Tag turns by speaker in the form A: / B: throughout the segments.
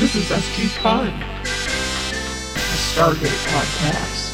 A: This is SG Fun, a Stargate podcast.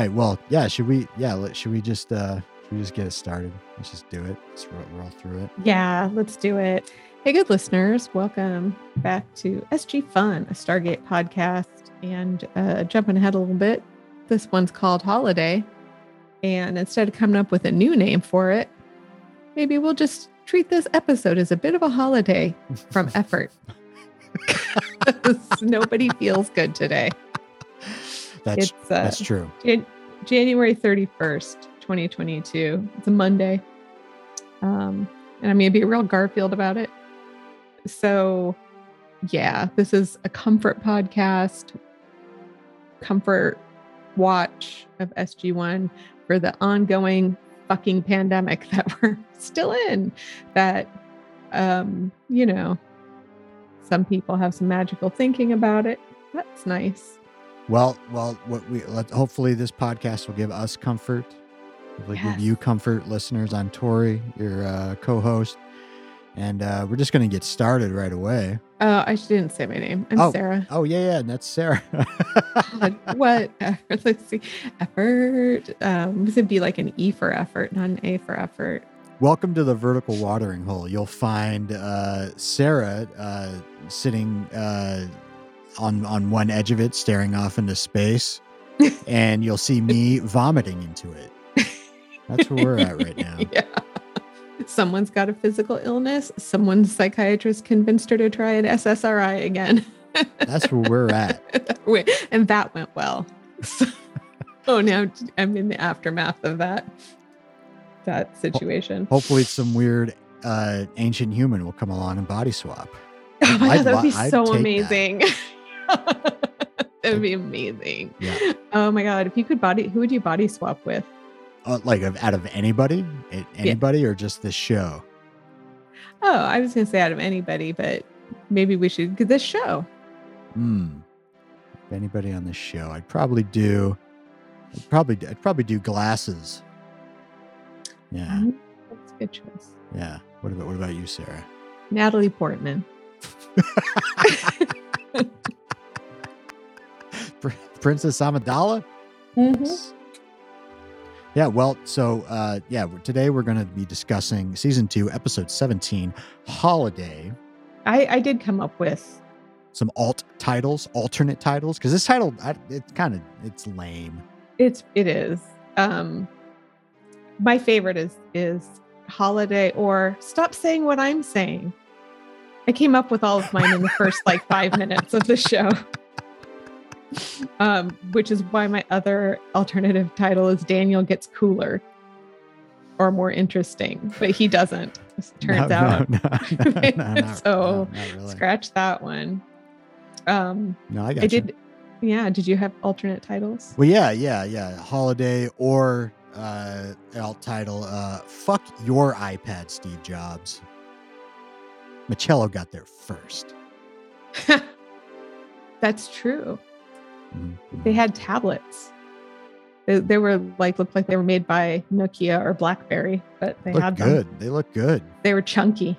B: All right. Well, yeah. Should we? Yeah. let- Should we just? uh Should we just get it started? Let's just do it. Let's roll, roll through it.
C: Yeah, let's do it. Hey, good listeners, welcome back to SG Fun, a Stargate podcast. And uh, jumping ahead a little bit, this one's called Holiday. And instead of coming up with a new name for it, maybe we'll just treat this episode as a bit of a holiday from effort. Nobody feels good today.
B: That's
C: uh,
B: that's true.
C: Jan- January 31st, 2022. It's a Monday. Um, and I'm going to be real Garfield about it. So, yeah, this is a comfort podcast, comfort watch of SG1 for the ongoing fucking pandemic that we're still in. That, um, you know, some people have some magical thinking about it. That's nice.
B: Well, well. What we let hopefully this podcast will give us comfort. Hopefully give you comfort, listeners. I'm Tori, your uh, co-host, and uh, we're just gonna get started right away.
C: Oh, I didn't say my name. I'm
B: Oh.
C: Sarah.
B: Oh yeah, yeah. And that's Sarah.
C: God, what effort? Let's see. Effort. Um, this would be like an E for effort, not an A for effort.
B: Welcome to the vertical watering hole. You'll find uh, Sarah uh, sitting uh, on on one edge of it, staring off into space, and you'll see me vomiting into it. That's where we're at right now.
C: Yeah. Someone's got a physical illness. Someone's psychiatrist convinced her to try an SSRI again.
B: That's where we're at.
C: And that went well. oh, now I'm in the aftermath of that that situation.
B: Hopefully, some weird uh, ancient human will come along and body swap.
C: Oh my
B: I'd
C: god, that would be so amazing. that would be amazing.
B: Yeah,
C: Oh my god, if you could body, who would you body swap with?
B: uh, like out of anybody, anybody, or just this show.
C: Oh, I was gonna say out of anybody, but maybe we should get this show.
B: Hmm. If anybody on this show, I'd probably do. I'd probably I'd probably do glasses. Yeah,
C: Mm, That's a good choice.
B: yeah. What about what about you, Sarah?
C: Natalie Portman.
B: Princess Amidala.
C: Mm-hmm.
B: Yeah, well, so uh, yeah, today we're going to be discussing season two, episode seventeen, holiday.
C: I, I did come up with
B: Some alt titles, alternate titles, because this title, I, it's kind of it's lame.
C: it's it is. Um my favorite is is holiday or stop saying what I'm saying. I came up with all of mine in the first like five minutes of the show. Um, which is why my other alternative title is Daniel Gets Cooler or more interesting, but he doesn't. Turns
B: No,
C: out.
B: no, no, no, no, not-
C: So,
B: really.
C: Scratch that one. Um,
B: No, I got
C: I did. Yeah. Did you have alternate titles?
B: Well, yeah, yeah, yeah. Holiday or uh, alt title, uh, "Fuck Your iPad, Steve Jobs." Ma'chello got there first.
C: That's true. They had tablets. They, they were like looked like they were made by Nokia or BlackBerry, but they
B: look
C: had them.
B: good. They look good.
C: They were chunky.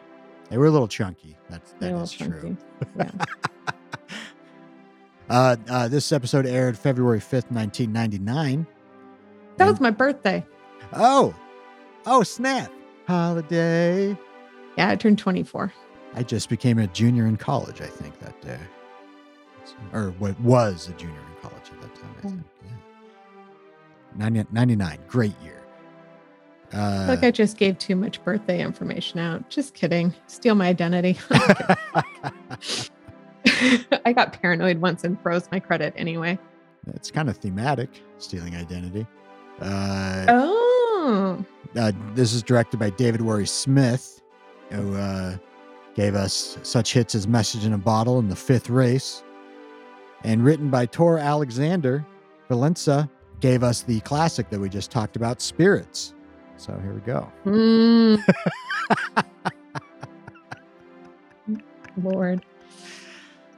B: They were a little chunky. That's that is true.
C: Yeah.
B: Uh, uh, this episode aired February fifth, nineteen ninety nine.
C: That was my birthday.
B: Oh, oh snap! Holiday.
C: Yeah, I turned 24.
B: I just became a junior in college. I think that day, or what was a junior in college at that time. I
C: Hmm.
B: think. Yeah. 90, 99, great year.
C: I
B: Uh,
C: like I just gave too much birthday information out. Just kidding. Steal my identity. I got paranoid once and froze my credit anyway.
B: it's kind of thematic, stealing identity. Uh,
C: Oh,
B: uh, this is directed by David Warry-Smith, who uh, gave us such hits as Message in a Bottle and The Fifth Race. And written by Tor Alexander, Valenza gave us the classic that we just talked about, Spirits. So here we go.
C: Mm. Lord.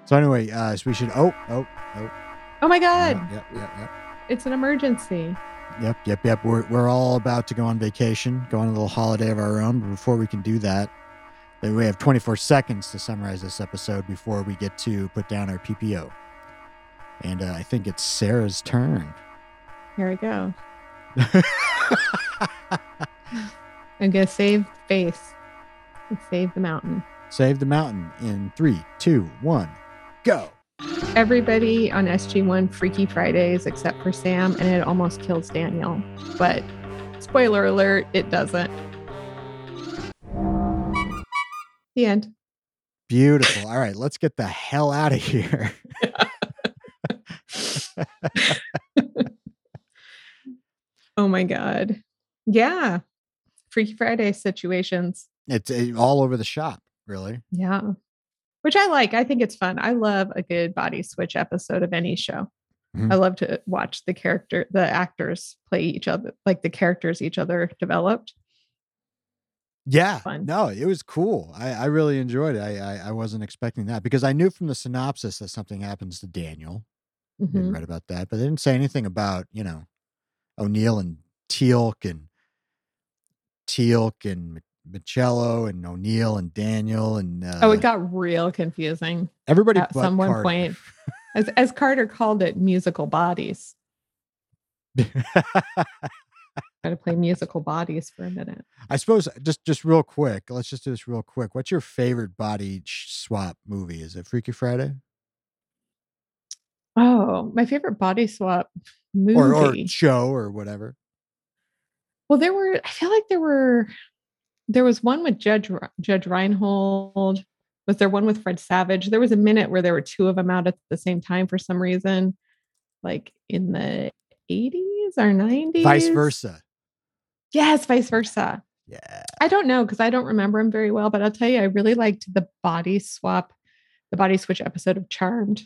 B: So anyway, uh, so we should. Oh, oh, oh.
C: Oh my God.
B: uh, yep, yep, yep,
C: It's an emergency.
B: yep, yep, yep. We're we're all about to go on vacation, go on a little holiday of our own. But before we can do that, we have 24 seconds to summarize this episode before we get to put down our PPO. And uh, I think it's Sarah's turn.
C: Here we go. I'm going to save face save the mountain.
B: Save the mountain in three, two, one, go.
C: Everybody on SG1 Freaky Fridays except for Sam, and it almost kills Daniel. But spoiler alert, it doesn't. The end.
B: Beautiful. All right, let's get the hell out of here.
C: Oh my God. Yeah. Freaky Friday situations.
B: It's uh, all over the shop, really.
C: Yeah. Which I like. I think it's fun. I love a good body switch episode of any show.
B: Mhm.
C: I love to watch the character, the actors play each other, like the characters each other developed.
B: Yeah,
C: Fun.
B: no, it was cool. I, I really enjoyed it. I, I I wasn't expecting that because I knew from the synopsis that something happens to Daniel. I
C: Mhm.
B: read about that, but they didn't say anything about you know O'Neill and Teal'c and Teal'c and Ma'chello and O'Neill and Daniel and uh,
C: Oh, it got real confusing
B: everybody
C: at some one
B: Carter.
C: point. as as Carter called it, musical bodies. Got to play musical bodies for a minute.
B: I suppose just just real quick. Let's just do this real quick. What's your favorite body swap movie? Is it Freaky Friday
C: Oh, my favorite body swap movie.
B: or or show or whatever?
C: Well, there were. I feel like there were. There was one with Judge Judge Reinhold. Was there one with Fred Savage? There was a minute where there were two of them out at the same time for some reason, like in the eighties or nineties.
B: Vice versa.
C: Yes, vice versa.
B: Yeah.
C: I don't know because I don't remember him very well, but I'll tell you, I really liked the body swap, the body switch episode of Charmed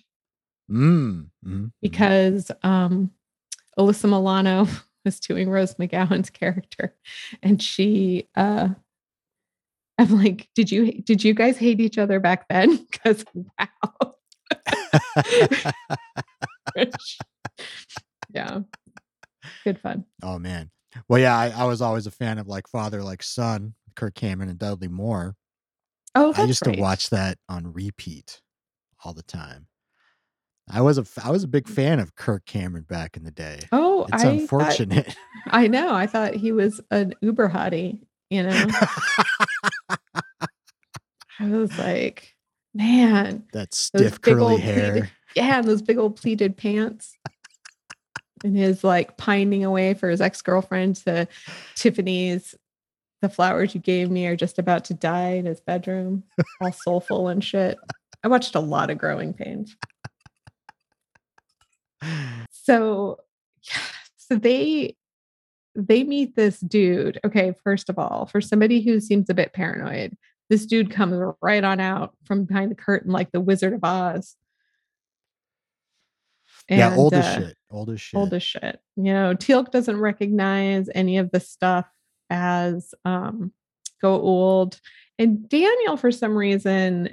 B: Mm. mhm,
C: because um, Alyssa Milano was doing Rose McGowan's character, and she, uh, I'm like, did you did you guys hate each other back then? Because wow, yeah, good fun.
B: oh man. Well, yeah, I, I was always a fan of like father like son, Kirk Cameron and Dudley Moore.
C: Oh,
B: I used
C: right.
B: to watch that on repeat all the time. I was a I was a big fan of Kirk Cameron back in the day.
C: Oh,
B: It's
C: I thought-
B: unfortunate.
C: I know. I thought he was an Uber hottie. You know, I was like, man,
B: that stiff curly hair.
C: pleated- yeah, and those big old pleated pants. And his like pining away for his ex girlfriend to Tiffany's. The flowers you gave me are just about to die in his bedroom, all soulful and shit. I watched a lot of Growing Pains. So, so they they meet this dude. Okay, first of all, for somebody who seems a bit paranoid, this dude comes right on out from behind the curtain like the Wizard of Oz.
B: yeah, old as
C: uh,
B: shit. Old as shit.
C: Old as shit. You know, Teal'c doesn't recognize any of the stuff as um go old. And Daniel, for some reason,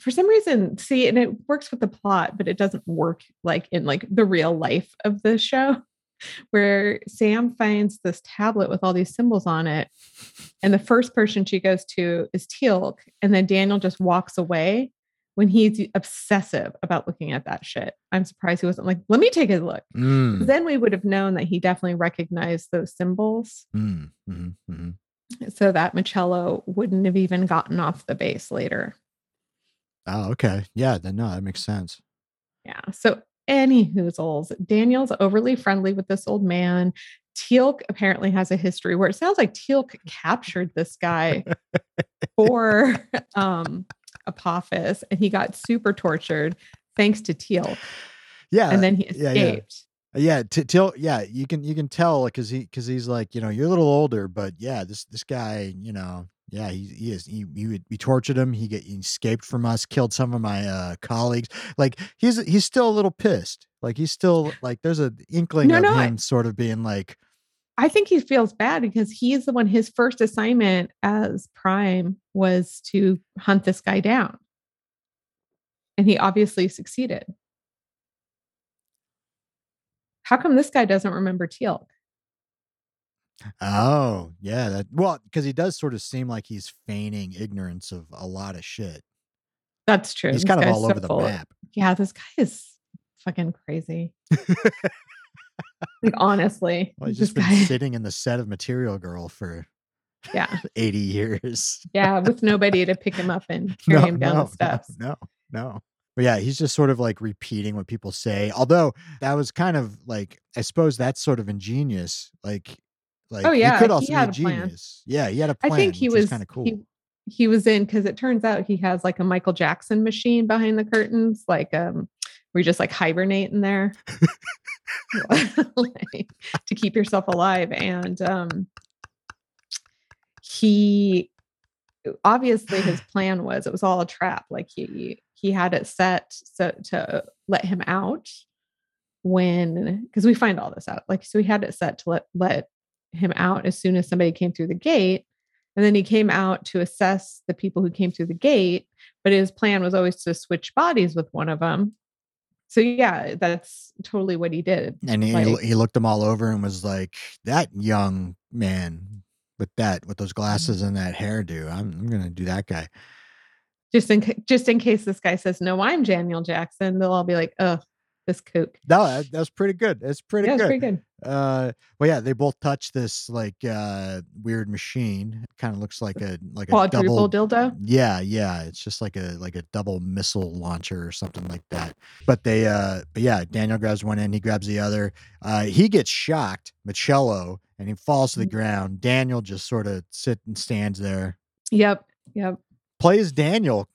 C: for some reason, see, and it works with the plot, but it doesn't work like in like the real life of the show, where Sam finds this tablet with all these symbols on it. And the first person she goes to is Teal'c. And then Daniel just walks away when he's obsessive about looking at that shit. I'm surprised he wasn't like, let me take a look
B: Mm,
C: Then we would have known that he definitely recognized those symbols
B: mm, mhm.
C: so that Ma'chello wouldn't have even gotten off the base later.
B: Oh, okay. Yeah, then no, that makes sense.
C: Yeah. So, any hoozles, Daniel's overly friendly with this old man. Teal'c apparently has a history where it sounds like Teal'c captured this guy for um, Apophis and he got super tortured thanks to Teal'c.
B: Yeah.
C: and then he
B: yeah, yeah.
C: escaped.
B: Yeah, t- till yeah, you can you can tell because he because he's like you know you're a little older, but yeah, this this guy you know yeah he he is he he, tortured him. He get he escaped from us, killed some of my uh colleagues. Like he's he's still a little pissed. Like he's still like there's a inkling
C: No,
B: of
C: no, I-
B: him sort of being like
C: I think he feels bad because he's the one, his first assignment as Prime was to hunt this guy down. And he obviously succeeded. How come this guy doesn't remember Teal'c?
B: Oh, yeah. That well, because he does sort of seem like he's feigning ignorance of a lot of shit.
C: That's true.
B: He's
C: This
B: kind of all
C: so
B: over the
C: full
B: map.
C: Yeah, this guy is fucking crazy. like honestly,
B: Well, he's just been
C: guy.
B: sitting in the set of Material Girl for
C: Yeah,
B: 80 years.
C: yeah, with nobody to pick him up and carry him down the steps.
B: No, no, no. But yeah, he's just sort of like repeating what people say. Although that was kind of like, I suppose that's sort of ingenious. Like, like
C: Oh, yeah,
B: he could
C: he
B: also
C: had
B: be
C: a plan.
B: genius. Yeah, he had a
C: I
B: plan.
C: think he was
B: kind of cool.
C: He, he was in because it turns out he has like a Michael Jackson machine behind the curtains, like um, where you just like hibernate in there, like, to keep yourself alive. And um, he obviously his plan was it was all a trap. Like he he had it set so to let him out when because we find all this out. Like so he had it set to let let him out as soon as somebody came through the gate. And then he came out to assess the people who came through the gate, but his plan was always to switch bodies with one of them. So yeah, that's totally what he did.
B: and he,
C: like-
B: he looked them all over and was like, that young man with that, with those glasses and that hairdo, I'm, I'm going to do that guy.
C: Just in just in case this guy says no, I'm Daniel Jackson, they'll all be like, oh, this kook.
B: No, that, that's pretty good. That's pretty good.
C: Yeah, it's
B: good.
C: pretty good.
B: Uh, well, yeah, they both touch this like uh weird machine. It kind of looks like a like a
C: Quadruple
B: double.
C: dildo.
B: Yeah, yeah, it's just like a like a double missile launcher or something like that. But they, uh, but yeah, Daniel grabs one end, he grabs the other. Uh, he gets shocked, Ma'chello, and he falls to the
C: Mhm.
B: ground. Daniel just sort of sits and stands there.
C: Yep. Yep.
B: Plays Daniel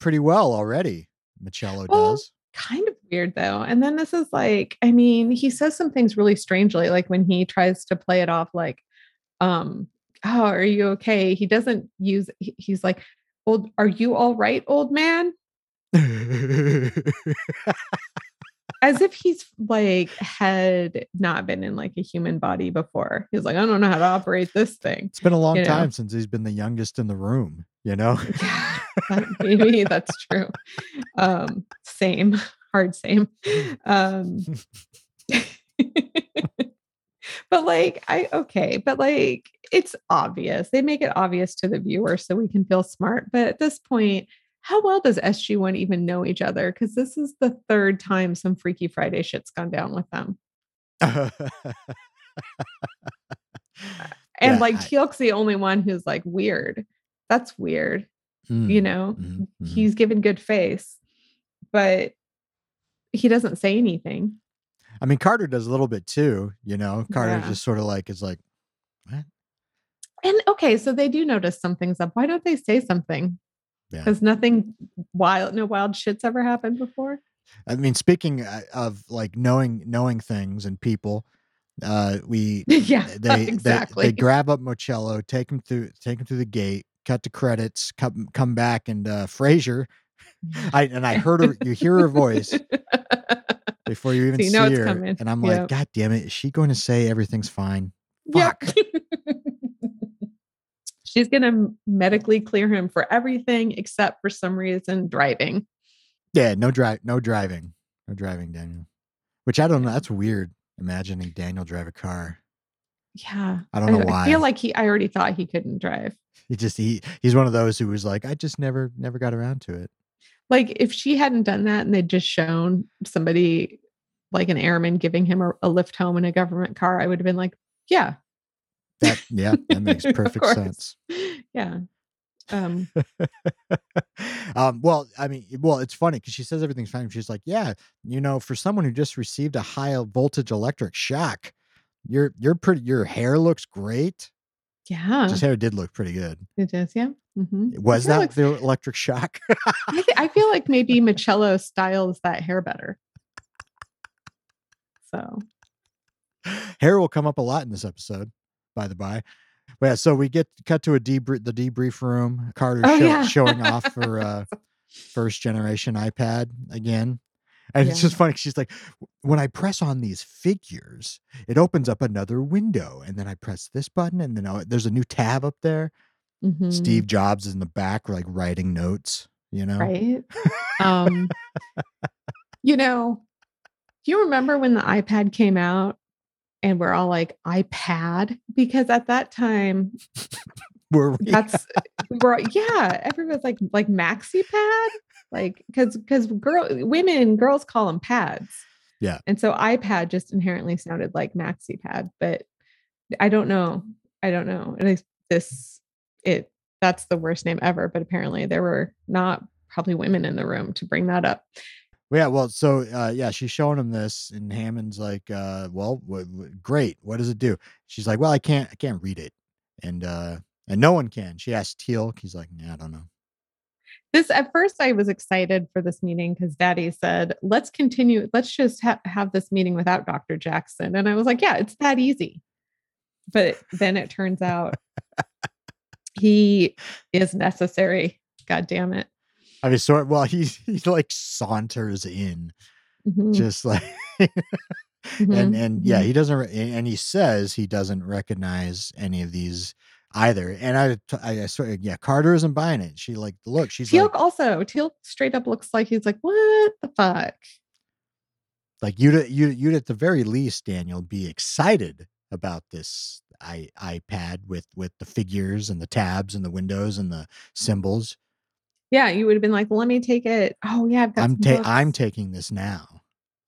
B: pretty well already. Ma'chello
C: Well,
B: does.
C: Kind of weird though. And then this is like, I mean, he says some things really strangely, like when he tries to play it off like, um, oh, are you okay? He doesn't use he's like, Old, are you all right, old man? As if he's like had not been in like a human body before. He's like, I don't know how to operate this thing.
B: It's been a long
C: You know.
B: time since he's been the youngest in the room, you know?
C: Yeah, that- maybe that's true. Um, same, hard same. Um, but like, I okay, but like, it's obvious. They make it obvious to the viewer so we can feel smart. But at this point, how well does SG1 even know each other? Because this is the third time some Freaky Friday shit's gone down with them. And
B: Yeah,
C: like Teal'c's the only one who's like weird. That's weird.
B: Mm,
C: you know
B: mhm, mhm.
C: he's given good face but he doesn't say anything
B: I mean, Carter does a little bit too, you know? Carter
C: Yeah.
B: just sort of like is like, what?
C: and okay so they do notice something's up why don't they say something
B: Yeah.
C: because nothing wild no wild shits ever happened before
B: I mean, speaking uh, of like knowing knowing things and people, uh, we
C: yeah
B: they,
C: exactly
B: they they grab up Ma'chello, take him through take him through the gate, cut to credits, come come back, and uh, Fraiser. I and I heard her. You hear her voice before you even
C: So you
B: see her,
C: coming.
B: and I'm like, God damn it! Is she going to say everything's fine?
C: Yep. She's gonna medically clear him for everything except for some reason driving
B: Yeah, no drive, no driving, no driving, Daniel. Which I don't know. That's weird. Imagining Daniel drive a car.
C: yeah
B: I don't know
C: I,
B: why.
C: I feel like he i already thought he couldn't drive
B: he just he he's one of those who was like, I just never never got around to it.
C: like if she hadn't done that and they'd just shown somebody like an airman giving him a, a lift home in a government car i would have been like yeah
B: That yeah, that makes perfect sense.
C: yeah um
B: um, well, I mean, well, it's funny because she says everything's fine. She's like, yeah, you know, for someone who just received a high voltage electric shock, your your pretty your hair looks great.
C: yeah
B: His hair did look pretty good.
C: It does, yeah Mm-hmm.
B: Was that the electric shock?
C: I, th- I feel like maybe Ma'chello styles that hair better so
B: hair will come up a lot in this episode, by the by. But yeah, so we get cut to a debrief the debrief room. Carter
C: Oh,
B: show,
C: yeah.
B: showing off her uh, first generation iPad again. And it's just funny. She's like, when I press on these figures, it opens up another window. And then I press this button, and then oh, there's a new tab up there.
C: Mhm.
B: Steve Jobs is in the back, like writing notes, you know?
C: right? Um, you know, do you remember when the iPad came out and we're all like iPad? Because at that time,
B: Were we?
C: that's we were yeah, everyone's like like maxi pad, like because because girl women girls call them pads.
B: Yeah.
C: and so iPad just inherently sounded like maxi pad, but I don't know. I don't know. Is this it that's the worst name ever, but apparently there were not probably women in the room to bring that up.
B: Yeah, well, so uh, yeah, she's showing him this, and Hammond's like, uh, "Well, w- w- great. What does it do?" She's like, "Well, I can't, I can't read it," and uh, and no one can. She asked Teal. He's like, "Yeah, I don't know."
C: This at first I was excited for this meeting because Daddy said, "Let's continue. Let's just ha- have this meeting without Dr. Jackson." And I was like, "Yeah, it's that easy." But then it turns out he is necessary. God damn it!
B: I mean, so well, he he like saunters in,
C: Mhm,
B: just like,
C: mhm,
B: and and yeah,
C: mhm.
B: he doesn't, and he says he doesn't recognize any of these either. And I, I, I swear, yeah, Carter isn't buying it. She like, look, she's
C: Teal
B: like,
C: also Teal straight up looks like he's like, "What the fuck?"
B: like you'd you you'd at the very least, Daniel, be excited about this i iPad with with the figures and the tabs and the windows and the symbols.
C: Yeah, you would have been like, well, "Let me take it." Oh yeah, I've got
B: I'm ta- I'm taking this now.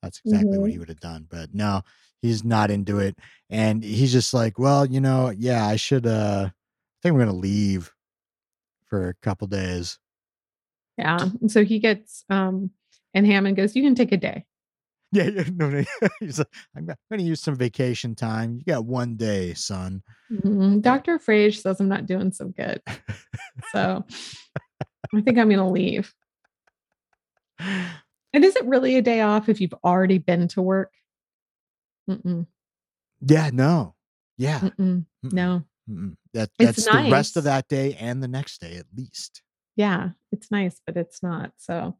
B: That's exactly what he would have done. But no, he's not into it. And he's just like, well, you know, yeah, I should uh I think we're gonna leave for a couple days.
C: Yeah, and so he gets um, and Hammond goes, "You can take a day."
B: Yeah, yeah, no, no. he's like, I'm gonna use some vacation time. You got one day, son.
C: Mhm. Dr. Fraiser says I'm not doing so good. So I think I'm going to leave. And is it really a day off if you've already been to work? Mm-mm,
B: Yeah, no. Yeah.
C: mm-mm,
B: mm-mm,
C: no.
B: That that's the rest of that day and the next day at least.
C: Yeah, it's nice, but it's not. So,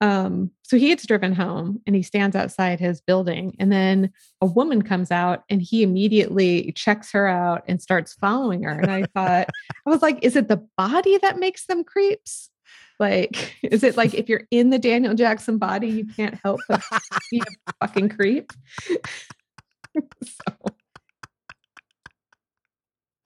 C: um, so he gets driven home and he stands outside his building, and then a woman comes out and he immediately checks her out and starts following her. And I thought, I was like, is it the body that makes them creeps? Like, is it like if you're in the Daniel Jackson body, you can't help but be a fucking creep? so,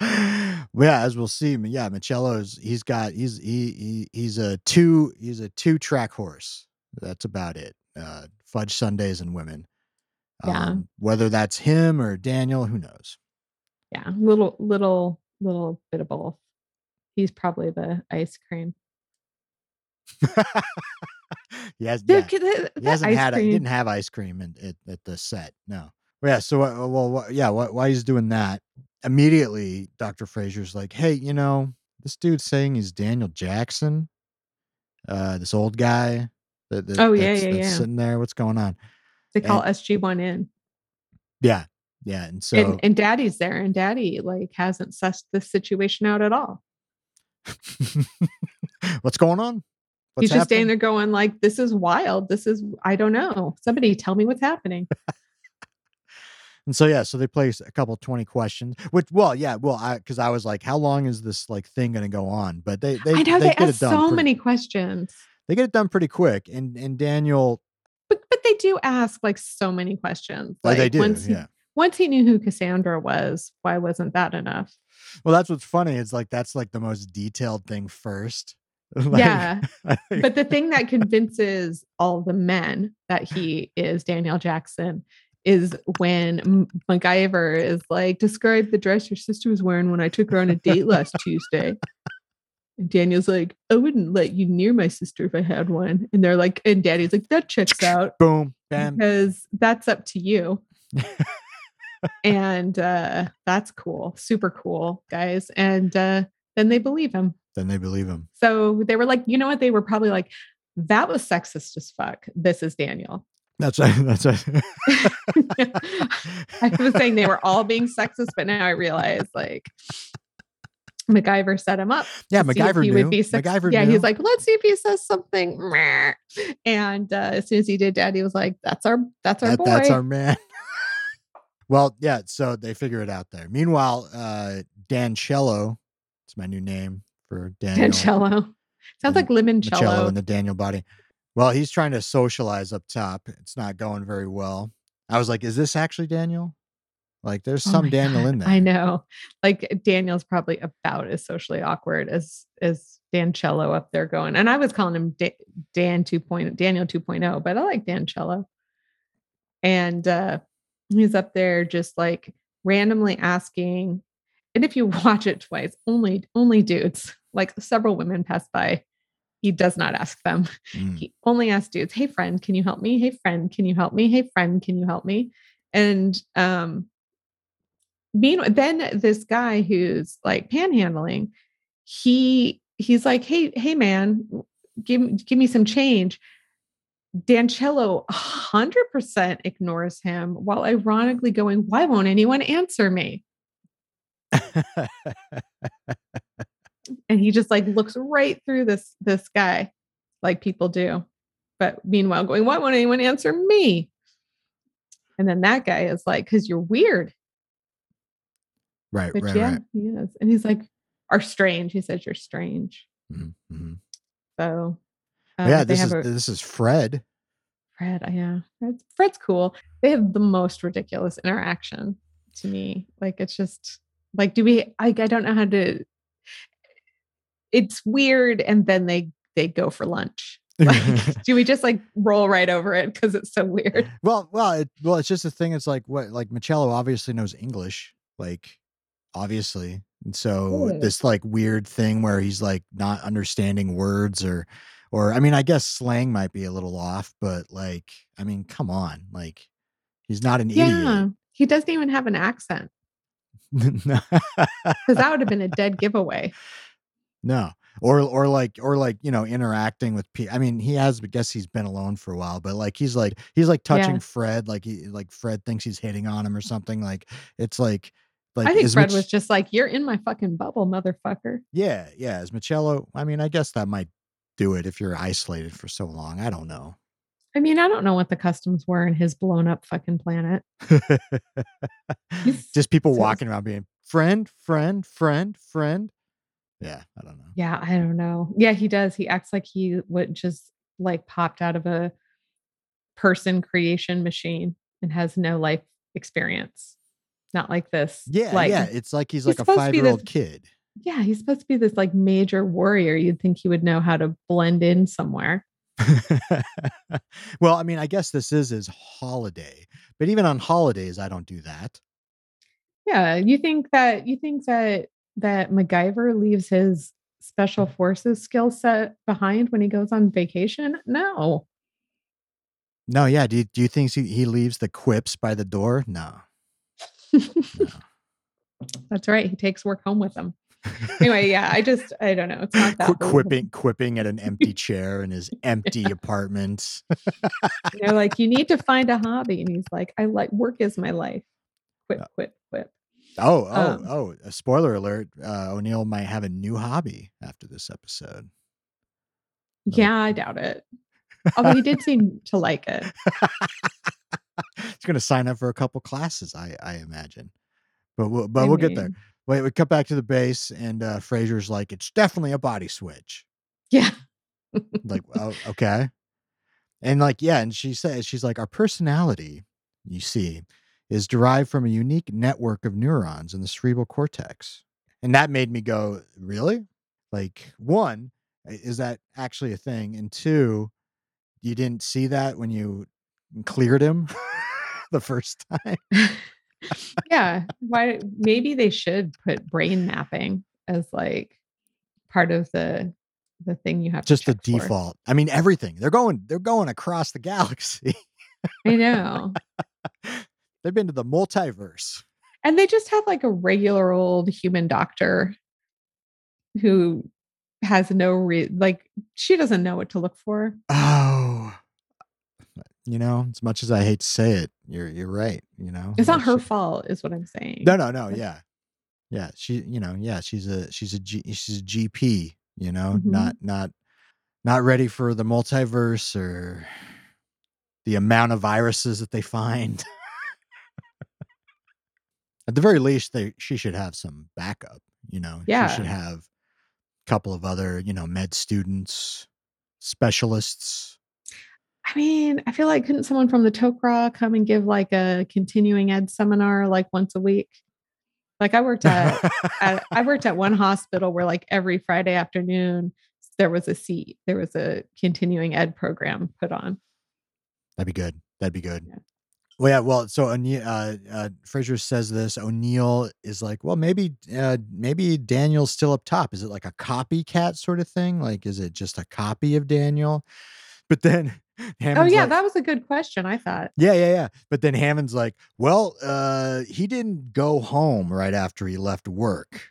B: yeah, as we'll see, yeah, Ma'chello's he's got he's he, he he's a two he's a two track horse. That's about it. Uh, fudge Sundays and women.
C: Yeah.
B: Um, whether that's him or Daniel, who knows?
C: yeah, little, little, little bit of both. He's probably the ice cream.
B: he has
C: Dude,
B: yeah, he hasn't had he didn't have ice cream in, at, at the set. No. Yeah. So uh, well, yeah. Wh- while he's doing that, immediately Dr. Fraiser's like, "Hey, you know, this dude's saying he's Daniel Jackson, uh, this old guy. That, that-
C: Oh, yeah,
B: that's,
C: yeah,
B: that's
C: yeah.
B: Sitting there, what's going on?
C: They call SG1 in.
B: Yeah, yeah. And so
C: and, and daddy's there and daddy like hasn't sussed this situation out at all
B: what's going on? What's
C: he's just standing there going like this is wild this is i don't know somebody tell me what's happening
B: And so yeah, so they place a couple 20 questions, which well, yeah, well, I because I was like, how long is this like thing gonna go on? But they they
C: i know they, ask so
B: pretty-
C: many questions
B: they get it done pretty quick. And and Daniel
C: but but they do ask like so many questions oh,
B: like, they do,
C: once he,
B: yeah.
C: once he knew who cassandra was why wasn't that enough
B: Well, that's what's funny. It's like that's like the most detailed thing first. Like,
C: yeah but the thing that convinces all the men that he is Daniel Jackson is when MacGyver is like, describe the dress your sister was wearing when I took her on a date last Tuesday. And Daniel's like, I wouldn't let you near my sister if I had one. And they're like, and Daddy's like, that checks out
B: boom, bam.
C: because that's up to you. and uh, that's cool, super cool, guys. And uh, then they believe him.
B: then they believe him.
C: So they were like, you know what? They were probably like, that was sexist as fuck. This is Daniel.
B: That's right. That's right.
C: I was saying they were all being sexist, but now I realize like MacGyver set him up.
B: Yeah, MacGyver
C: he
B: knew.
C: would be suc-
B: MacGyver
C: yeah, he's like, let's see if he says something. And uh, as soon as he did, Daddy was like, "That's our, that's our
B: That-
C: boy."
B: that's our man. well, yeah, so they figure it out there. Meanwhile, uh Dan Cello, it's my new name for Daniel.
C: Dancello. Sounds
B: and
C: like limoncello.
B: in the Daniel body. Well, he's trying to socialize up top. It's not going very well. I was like, is this actually Daniel? Like, there's
C: Oh
B: some Daniel
C: God,
B: in there.
C: I know. Like Daniel's probably about as socially awkward as as Dancello up there going. And I was calling him Da- Dan 2.0, Daniel 2.0, but I like Dancello. And uh he's up there just like randomly asking. And if you watch it twice, only only dudes, like several women pass by. He does not ask them.
B: Mm.
C: He only asks dudes, "Hey friend, can you help me? Hey friend, can you help me? Hey friend, can you help me?" And um meanwhile, then this guy who's like panhandling, he he's like, "Hey, hey man, give give me some change." Dancello 100% ignores him while ironically going, "Why won't anyone answer me?" and he just like looks right through this this guy like people do. But meanwhile going why won't anyone answer me? And then that guy is like because you're weird
B: right,
C: which
B: right,
C: yeah
B: right.
C: he is. And he's like are strange he says you're strange.
B: Mhm, mhm.
C: so uh,
B: yeah, this is
C: a
B: this is Fred.
C: fred uh, yeah fred's, fred's cool. They have the most ridiculous interaction to me. Like it's just like do we like i don't know how to it's weird and then they they go for lunch like do we just like roll right over it because it's so weird
B: well, well, it, well, it's just a thing. It's like what, like Ma'chello obviously knows English, like obviously, and so
C: Yeah.
B: this like weird thing where he's like not understanding words or, or I mean, I guess slang might be a little off, but like, I mean, come on, like he's not an
C: yeah he doesn't even have an accent
B: idiot.
C: because that would have been a dead giveaway
B: No. Or or like or like, you know, interacting with people. I mean, he has I guess he's been alone for a while, but like he's like he's like touching
C: Yeah.
B: Fred, like he like Fred thinks he's hitting on him or something. Like it's like like
C: i think
B: is
C: fred
B: Mich-
C: was just like you're in my fucking bubble motherfucker
B: Yeah, yeah. Is Ma'chello I mean, I guess that might do it if you're isolated for so long. I don't know.
C: i mean i don't know what the customs were in his blown up fucking planet
B: Just people
C: so-
B: walking around being friend, friend, friend, friend. Yeah, I don't know.
C: yeah i don't know yeah he does he acts like he would just like popped out of a person creation machine and has no life experience not like this
B: Yeah,
C: like
B: yeah. It's like he's
C: he's
B: like a
C: supposed to be
B: five year old kid.
C: yeah he's supposed to be this like major warrior you'd think he would know how to blend in somewhere
B: well, I mean, I guess this is his holiday, but even on holidays, I don't do that.
C: Yeah, you think that you think that that MacGyver leaves his special mm. forces skill set behind when he goes on vacation? No.
B: No, yeah. Do you, do you think he, he leaves the quips by the door? No. no.
C: That's right. He takes work home with him. Anyway, yeah, I just I don't know. It's not that
B: Qu- quipping, quipping at an empty chair in his empty apartment.
C: They're like, you need to find a hobby. And he's like, I like work is my life. Quip,
B: Yeah.
C: quip, quip.
B: Oh, oh,
C: Um,
B: oh! A spoiler alert: uh, O'Neill might have a new hobby after this episode.
C: Yeah, I doubt it. Although he did seem to like it.
B: He's going to sign up for a couple classes, I, I imagine. But we'll, but
C: I
B: we'll get there. Wait, we cut back to the base, and uh, Fraiser's like, "It's definitely a body switch."
C: Yeah.
B: like, oh, okay. And like, yeah, and she says, she's like, our personality, you see, is derived from a unique network of neurons in the cerebral cortex. And that made me go, really? Like, one, is that actually a thing? And two, you didn't see that when you cleared him the first time?
C: yeah why maybe they should put brain mapping as like part of the the thing you have to Just
B: the
C: check for.
B: default. I mean, everything. They're going, they're going across the galaxy.
C: i know
B: They've been to the multiverse.
C: and they just have like a regular old human doctor who has no re like she doesn't know what to look for
B: Oh, you know, as much as I hate to say it, you're you're right. You know,
C: it's not her
B: she-
C: fault is what i'm saying
B: No, no, no. Yeah, yeah. She, you know, yeah. She's a she's a G, she's a GP. You know,
C: Mhm.
B: not not not ready for the multiverse or the amount of viruses that they find. At the very least, they she should have some backup. You know,
C: Yeah.
B: she should have a couple of other you know med students, specialists.
C: I mean, I feel like couldn't someone from the Tok'ra come and give like a continuing ed seminar like once a week? Like I worked at, at I worked at one hospital where like every Friday afternoon there was a seat, there was a continuing ed program put on.
B: That'd be good. That'd be good.
C: Yeah.
B: Well, yeah. Well, so O'Neill, uh, uh, Fraiser says this. O'Neill is like, well, maybe, uh, maybe Daniel's still up top. Is it like a copycat sort of thing? Like, is it just a copy of Daniel? But then,
C: Oh yeah,
B: like-
C: that was a good question. I thought.
B: yeah, yeah, yeah. But then Hammond's like, well, uh, he didn't go home right after he left work.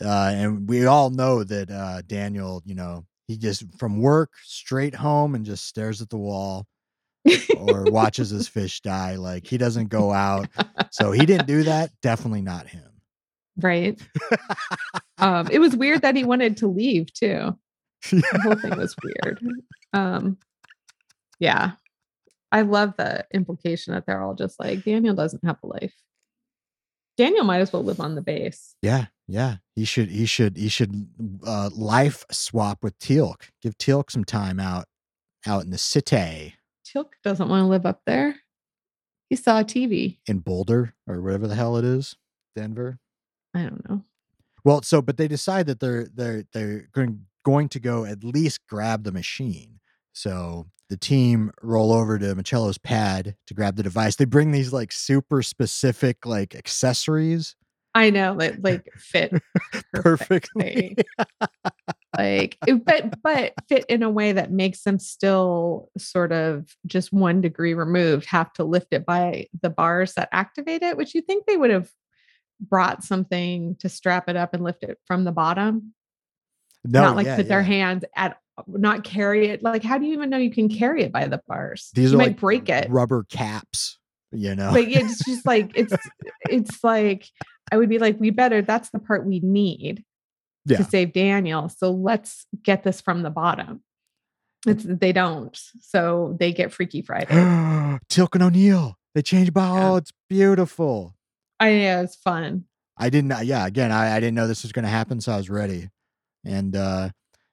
B: Uh, and we all know that uh, Daniel, you know, he just from work straight home and just stares at the wall or watches his fish die. Like he doesn't go out. So he didn't do that. Definitely not him.
C: right. um, it was weird that he wanted to leave too. The whole thing was weird. Um, yeah. I love the implication that they're all just like Daniel doesn't have a life. Daniel might as well live on the base.
B: Yeah, yeah. He should he should he should uh life swap with Teal'c. Give Teal'c some time out out in the city
C: Teal'c doesn't want to live up there. He saw TV.
B: in Boulder or whatever the hell it is. Denver.
C: I don't know.
B: Well, so but they decide that they're they're they're going going to go at least grab the machine. So the team roll over to Ma'chello's pad to grab the device. They bring these like super specific like accessories
C: I know that like fit
B: perfectly.
C: like uh, but but fit in a way that makes them still sort of just one degree removed have to lift it by the bars that activate it which you think they would have brought something to strap it up and lift it from the bottom
B: no,
C: not like
B: yeah,
C: put their
B: yeah.
C: hands at not carry it like how do you even know you can carry it by the bars
B: These
C: you
B: are
C: might
B: like
C: break it
B: rubber caps, you know.
C: but it's just like it's it's like i would be like we better that's the part we need
B: Yeah.
C: to save daniel so let's get this from the bottom it's they don't so they get freaky friday
B: Teal'c and O'Neill. They changed by
C: Yeah.
B: oh, it's beautiful.
C: i know it's fun
B: I didn't yeah, again, I, I didn't know this was gonna happen, so I was ready. And uh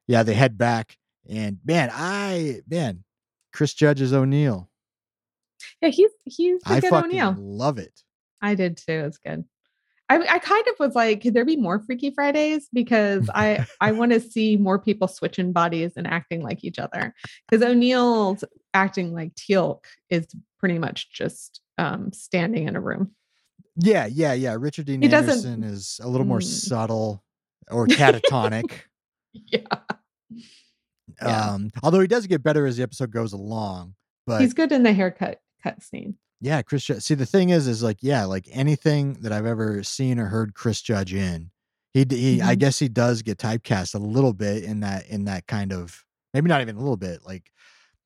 B: yeah, they head back and man, I man, Chris Judge is O'Neill.
C: yeah he's he's a
B: I
C: good
B: fucking
C: o'neill
B: love it.
C: i did too it's good I, I kind of was like, could there be more Freaky Fridays? Because I I want to see more people switching bodies and acting like each other. Because O'Neill's acting like Teal'c is pretty much just um, standing in a room.
B: Yeah, yeah, yeah. Richard Dean
C: He
B: Anderson is a little more
C: Mm.
B: subtle or catatonic.
C: Yeah, Yeah.
B: Um, although he does get better as the episode goes along. But
C: he's good in the haircut cut scene.
B: Yeah, Chris Judge. See, the thing is, is like, yeah, like anything that I've ever seen or heard Chris Judge in, he, he I
C: Mhm.
B: guess he does get typecast a little bit in that, in that kind of, maybe not even a little bit, like,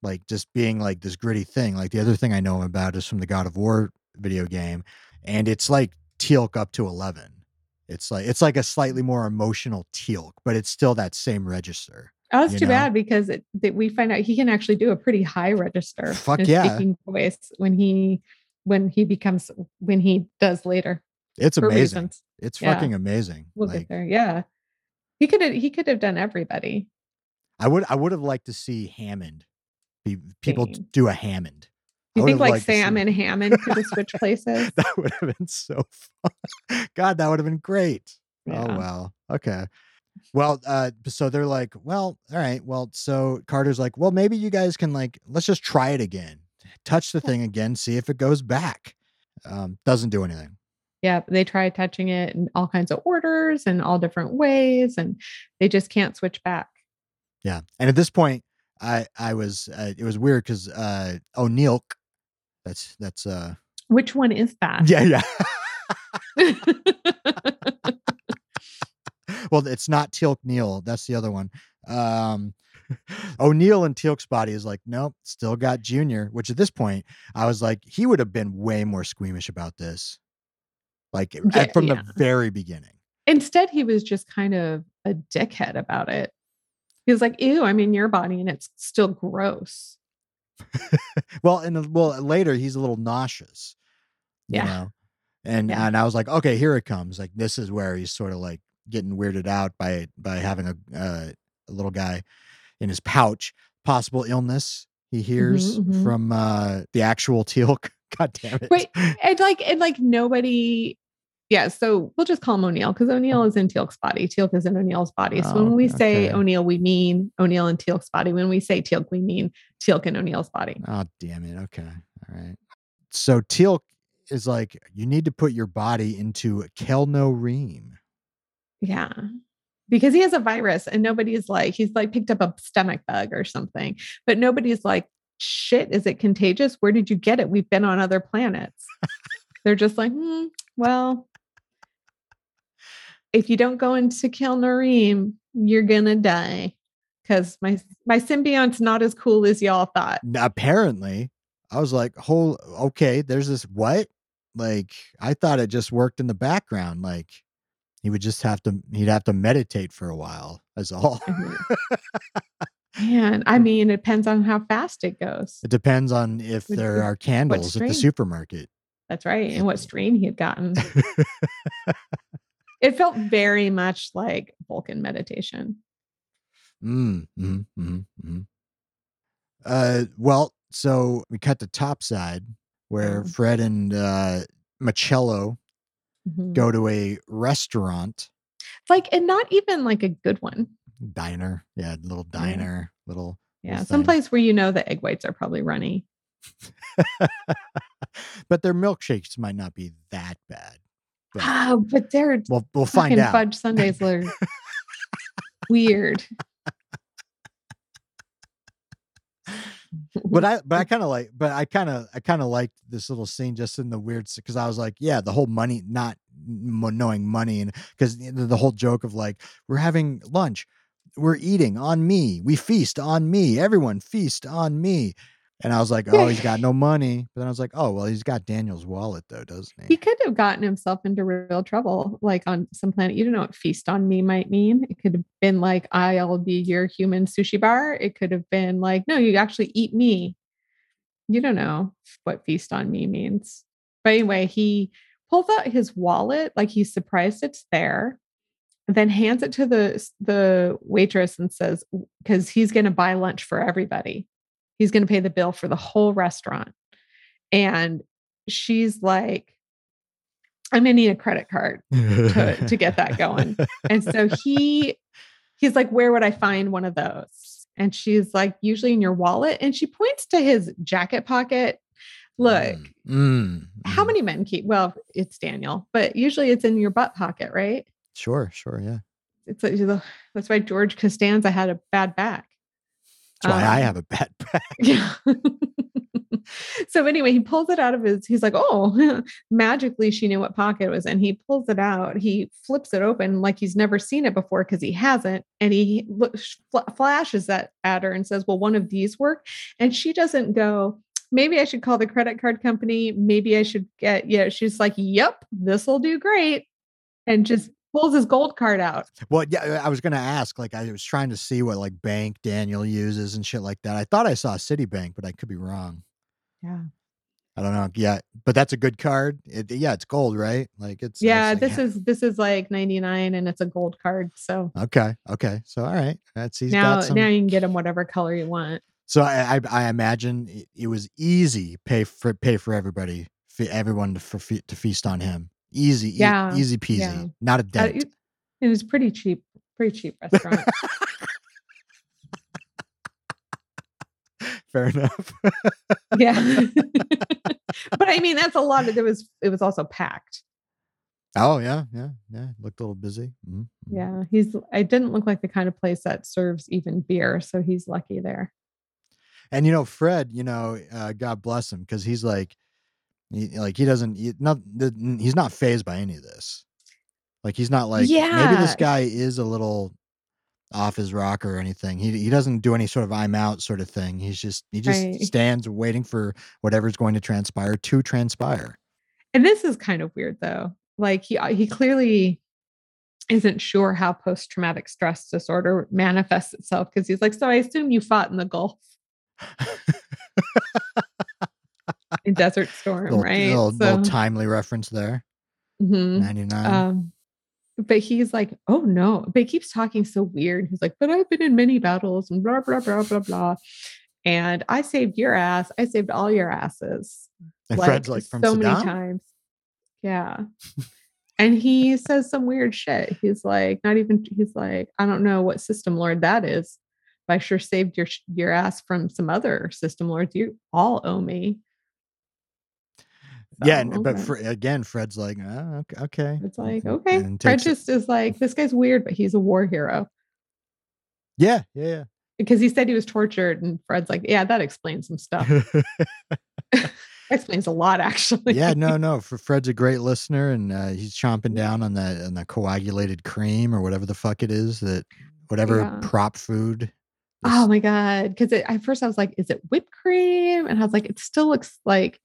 B: like just being like this gritty thing. Like the other thing I know him about is from the God of War video game, and it's like Teal'c up to eleven. It's like it's like a slightly more emotional Teal'c, but it's still that same register.
C: Oh, that's too
B: know?
C: bad because it, that we find out he can actually do a pretty high register.
B: Fuck yeah.
C: Speaking voice when he when he becomes when he does later
B: It's amazing.
C: reasons.
B: It's
C: Yeah.
B: fucking amazing.
C: We'll
B: like
C: get there. Yeah, he could have he could have done everybody.
B: I would I would have liked to see Hammond. Be, people
C: Same.
B: do a Hammond.
C: You think like
B: liked to see
C: Sam and Hammond could have switched places?
B: that would have been so fun. God, that would have been great. Oh
C: Yeah.
B: well. Okay. Well, uh, so they're like, well, all right. Well, so Carter's like, well, maybe you guys can like, let's just try it again. Touch the thing again, see if it goes back. Um, doesn't do anything.
C: Yeah, they try touching it in all kinds of orders and all different ways, and they just can't switch back.
B: Yeah. And at this point, I I was uh, it was weird because uh O'Neill, that's that's uh
C: Which one is that?
B: yeah yeah. well, it's not Teal'c Neal. That's the other one. Um, O'Neill and Teal'c's body is like, nope, still got Junior. Which at this point, I was like, he would have been way more squeamish about this, like at-
C: Yeah,
B: from
C: yeah.
B: the very beginning.
C: Instead, he was just kind of a dickhead about it. He was like, ew, I'm in your body and it's still gross.
B: well, and uh, well uh, later he's a little nauseous. You
C: Yeah.
B: know? And
C: Yeah.
B: and I was like, okay, here it comes. Like this is where he's sort of like getting weirded out by by having a uh, a little guy in his pouch. Possible illness he hears
C: mhm.
B: from uh the actual Teal'c. God damn it.
C: Wait, and like and like nobody yeah so we'll just call him o'neill because o'neill is in teal'c's body teal'c is in o'neill's body so when
B: Oh,
C: we say o'neill we mean o'neill and teal'c's body when we say teal'c we mean teal'c and o'neill's body
B: Oh damn it. Okay. All right. So Teal'c is like, you need to put your body into Kel'no'reem.
C: Yeah because he has a virus and nobody's like he's like picked up a stomach bug or something but nobody's like shit is it contagious where did you get it we've been on other planets they're just like hmm, well if you don't go into Kel'no'reem, you're gonna die because my my symbiont's not as cool as y'all thought.
B: Apparently, I was like, whole okay, there's this what? Like, I thought it just worked in the background. Like he would just have to he'd have to meditate for a while, as all.
C: Man, I mean, it depends on how fast it goes.
B: It depends on if
C: Would-
B: there are candles at the supermarket.
C: That's right. And what strain he had gotten. It felt very much like Vulcan meditation.
B: Mm, mm, mm, mm. Uh, well, so we cut to topside where
C: Mm.
B: Fred and uh, Ma'chello
C: Mhm.
B: go to a restaurant
C: Like, and not even like a good one.
B: diner. Yeah, little diner, little.
C: Yeah.
B: little.
C: Someplace where you know the egg whites are probably runny.
B: but their milkshakes might not be that bad. But
C: Ah, but they're
B: we'll we'll find out.
C: fudge sundaes are weird.
B: but I but I kind of like but I kind of I kind of liked this little scene just in the weird because I was like yeah the whole money not knowing money and because the, the whole joke of like we're having lunch we're eating on me we feast on me everyone feast on me and I was like oh he's got no money but then I was like oh well he's got Daniel's wallet though doesn't
C: he
B: he
C: could have gotten himself into real trouble, like on some planet. You don't know what feast on me might mean. It could have been like, I'll be your human sushi bar. It could have been like, no, you actually eat me. You don't know what feast on me means. But anyway, he pulls out his wallet, like he's surprised it's there, then hands it to the the waitress and says, because he's going to buy lunch for everybody. He's going to pay the bill for the whole restaurant. And she's like, I'm gonna need a credit card to, to get that going. And so he he's like, Where would I find one of those? And she's like, usually in your wallet. And she points to his jacket pocket. Look,
B: Mm, mm,
C: how
B: mm.
C: many men keep? Well, it's Daniel, but usually it's in your butt pocket, right?
B: sure sure yeah
C: It's like that's why George Costanza had a bad back.
B: That's why I
C: Um,
B: have a bad back
C: Yeah. so anyway, he pulls it out of his. He's like, "Oh, magically, she knew what pocket it was." And he pulls it out. He flips it open like he's never seen it before because he hasn't. And he looks, fl- flashes that at her and says, "Well, one of these work." And she doesn't go. Maybe I should call the credit card company. Maybe I should get. Yeah, she's like, "Yep, this will do great," and just pulls his gold card out.
B: Well, yeah, I was gonna ask. Like, I was trying to see what like bank Daniel uses and shit like that. I thought I saw Citibank, but I could be wrong.
C: Yeah.
B: I don't know. Yeah, but that's a good card. It, yeah, it's gold, right? Like it's
C: Yeah,
B: like,
C: this is this is like 99 and it's a gold card. So
B: okay. Okay, so all right, that's he's
C: now
B: got some.
C: now you can get him whatever color you want.
B: so I, I I imagine it, it was easy pay for pay for everybody, for everyone to for, to feast on him. Easy, e-
C: Yeah,
B: easy peasy,
C: yeah.
B: not a
C: Uh,
B: dent.
C: it, it was pretty cheap, pretty cheap restaurant.
B: Fair enough.
C: yeah. but I mean that's a lot of it was it was also packed.
B: oh yeah, yeah, yeah. Looked a little busy. Mhm, mhm.
C: Yeah. He's it didn't look like the kind of place that serves even beer, so he's lucky there.
B: And you know, Fred, you know, uh, God bless him, because he's like, he, like he doesn't, he, not, he's not phased by any of this. Like he's not like, yeah. maybe this guy is a little off his rocker or anything. He he doesn't do any sort of I'm out sort of thing. He's just he just
C: Right.
B: stands waiting for whatever's going to transpire to transpire.
C: And this is kind of weird though. Like he uh, he clearly isn't sure how post traumatic stress disorder manifests itself because he's like, So I assume you fought in the Gulf Desert Storm,
B: little,
C: right?
B: little,
C: So-
B: little timely reference there.
C: Mhm.
B: 99.
C: Um, but he's like, oh no, but he keeps talking so weird. He's like, but I've been in many battles and blah, blah, blah, blah, blah. And I saved your ass. I saved all your asses.
B: and Fred's like from
C: so
B: Saddam?
C: many times. Yeah. and he says some weird shit. He's like, not even, he's like, I don't know what system lord that is. But I sure saved your your ass from some other system lords. You all owe me.
B: Yeah,
C: So,
B: but
C: okay.
B: Fre- again, Fred's like, oh, okay.
C: It's like, okay.
B: And
C: Fred just is like, this guy's weird, but he's a war hero.
B: yeah, yeah, yeah.
C: Because he said he was tortured, and Fred's like, yeah, that explains some stuff. explains a lot, actually.
B: yeah, no, no. For Fred's a great listener, and uh, he's chomping down on that on the coagulated cream or whatever the fuck it is that whatever
C: Yeah.
B: prop food.
C: Oh my god! Because at first I was like, "Is it whipped cream?" And I was like, "It still looks like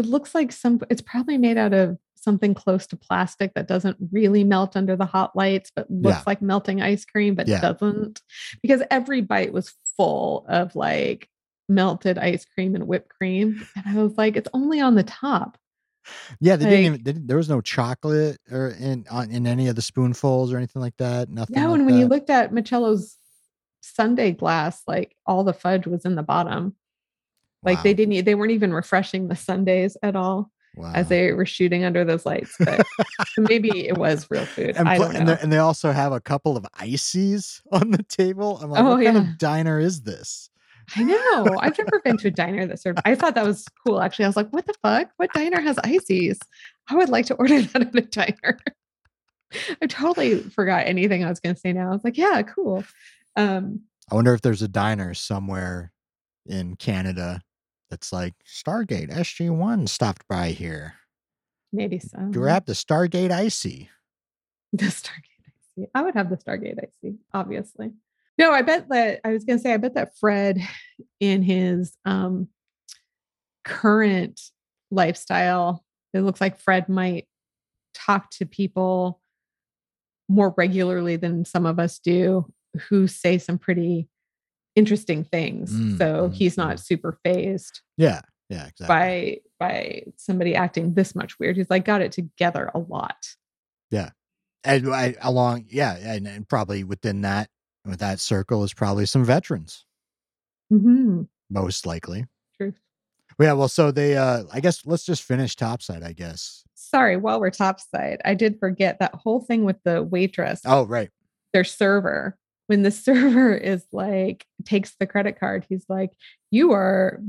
C: it looks like some. It's probably made out of something close to plastic that doesn't really melt under the hot lights, but looks
B: Yeah.
C: like melting ice cream, but
B: Yeah.
C: doesn't. Because every bite was full of like melted ice cream and whipped cream, and I was like, "It's only on the top."
B: yeah, they didn't even. They, didn't- there was no chocolate or in on, in any of the spoonfuls or anything like that. Nothing.
C: No,
B: like
C: and when you looked at Ma'chello's Sunday glass, like all the fudge was in the bottom. Like they didn't, they weren't even refreshing the Sundays at all
B: wow.
C: as they were shooting under those lights. But maybe it was real food.
B: and,
C: I
B: pl-
C: don't
B: and, and they also have a couple of ices on the table. I'm like,
C: Oh,
B: what kind
C: yeah.
B: of diner is this?
C: I know. I've never been to a diner that served. I thought that was cool. Actually, I was like, "What the fuck? What diner has ices? I would like to order that at a diner." I totally forgot anything I was going to say. Now I was like, "Yeah, cool." Um,
B: I wonder if there's a diner somewhere in Canada that's like Stargate SG One stopped by here.
C: maybe so.
B: Grab the Stargate icy.
C: The Stargate IC. I would have the Stargate IC, obviously. No, I bet that I was gonna say, I bet that Fred in his um current lifestyle, it looks like Fred might talk to people more regularly than some of us do who say some pretty interesting things.
B: Mm,
C: so
B: mm,
C: he's not
B: mm.
C: super phased
B: Yeah, yeah, exactly.
C: by by somebody acting this much weird. He's like got it together a lot. Yeah.
B: And I, along, yeah, and, and probably within that, with that circle is probably some veterans,
C: Mm-hmm.
B: most likely.
C: Truth.
B: Yeah, well, so they, uh I guess let's just finish topside. I guess.
C: sorry, while we're topside, I did forget that whole thing with the waitress,
B: Oh, right.
C: their server. When the server is like, takes the credit card, he's like, You are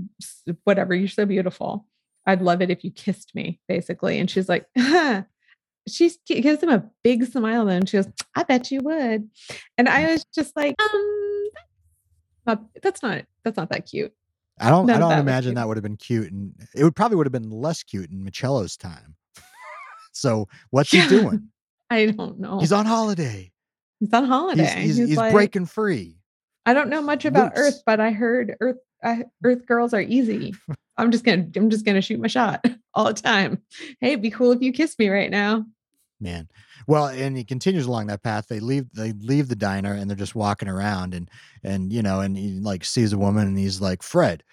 C: whatever, you're so beautiful. I'd love it if you kissed me, basically. And she's like, She gives him a big smile and she goes, I bet you would. And I was just like, um, that's not that's not that cute.
B: I don't.
C: None
B: I don't
C: that
B: imagine that would have been cute, and it would probably would have been less cute in Ma'chello's time. so what's
C: Yeah.
B: he doing?
C: I don't know.
B: He's on holiday.
C: He's on holiday.
B: He's he's, he's
C: like-
B: breaking free.
C: I don't know much about. Earth, but I heard Earth I, Earth girls are easy. I'm just gonna I'm just gonna shoot my shot all the time. Hey, it'd be cool if you kiss me right now.
B: man well and he continues along that path they leave they leave the diner and they're just walking around and and you know and he like sees a woman and he's like fred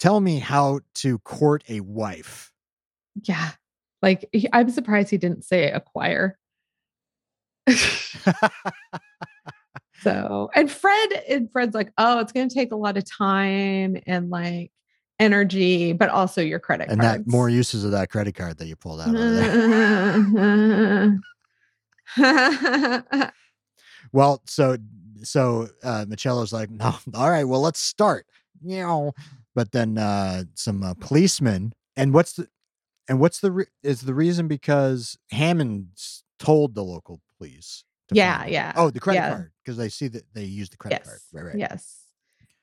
B: tell me how to court a wife
C: Yeah, like he- I'm surprised he didn't say acquire. So and Fred and Fred's like, oh, it's gonna take a lot of time and like energy, but also your credit
B: and
C: cards.
B: that more uses of that credit card that you pulled out over there
C: there.
B: well so so uh ma'chello's like no all right well let's start you know but then uh some uh, policemen and what's the and what's the re- is the reason because hammond's told the local to
C: Yeah,
B: find
C: yeah,
B: oh the credit
C: yeah.
B: card because they see that they use the credit
C: yes,
B: card right right
C: Yes.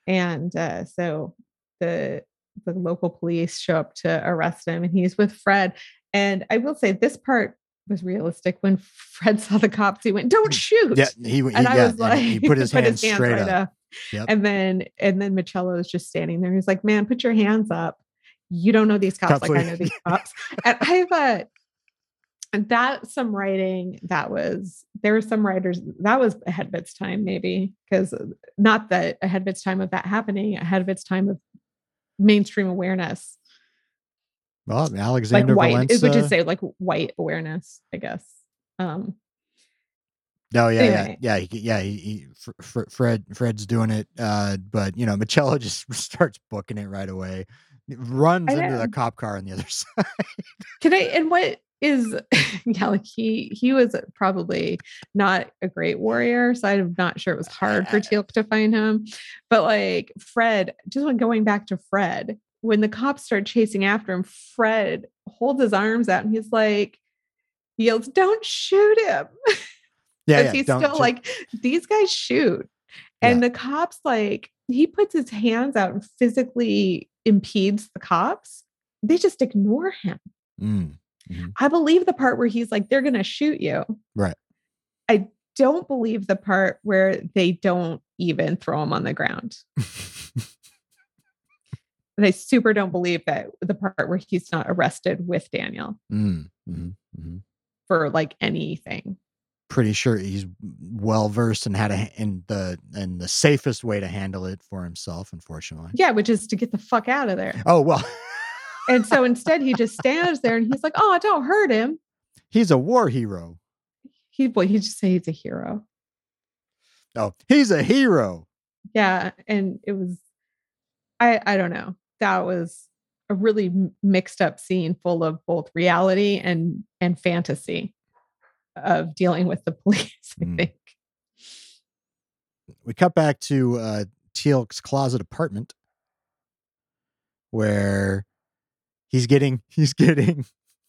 C: And uh, so the the local police show up to arrest him, and he's with Fred. And I will say this part was realistic. When Fred saw the cops, he went, "Don't shoot!"
B: Mm. yeah he, he
C: and I
B: yeah,
C: was like,
B: he put his hands straight
C: right
B: up, Yep.
C: And then and then Ma'chello is just standing there. He's like, "Man, put your hands up. You don't know these cops like I know these cops." And I've uh, and that some writing that was there were some writers that was ahead of its time maybe because not that ahead of its time of that happening ahead of its time of mainstream awareness
B: Well, Alexander
C: like white it would just say like white awareness i guess um
B: No, yeah,
C: Anyway.
B: yeah, yeah, he, yeah. He, he, Fr- Fred, Fred's doing it, uh, but you know, Ma'chello just starts booking it right away. Runs into the cop car on the other side.
C: can i and what is yeah like he he was probably not a great warrior so i'm not sure it was hard for teal'c to find him. But like fred just when going back to fred when the cops start chasing after him fred holds his arms out and he's like he yells don't shoot him.
B: Yeah, yeah.
C: he's still
B: ju-
C: like these guys shoot. And the cops like he puts his hands out and physically impedes the cops. They just ignore him.
B: Mm.
C: I believe the part where he's like, they're going to shoot you.
B: Right.
C: I don't believe the part where they don't even throw him on the ground. And I super don't believe that the part where he's not arrested with Daniel
B: Mm, mhm, mhm.
C: for like anything.
B: Pretty sure he's well versed in how to in the and the safest way to handle it for himself. Unfortunately.
C: Yeah, which is to get the fuck out of there.
B: Oh well,
C: And so instead, he just stands there and he's like, oh, don't hurt him.
B: he's a war hero.
C: He, boy, he just say he's a hero.
B: Oh, he's a hero.
C: yeah and it was i i don't know that was a really mixed up scene full of both reality and and fantasy of dealing with the police i
B: Mm.
C: think
B: we cut back to uh Teal'c's closet apartment where he's getting he's getting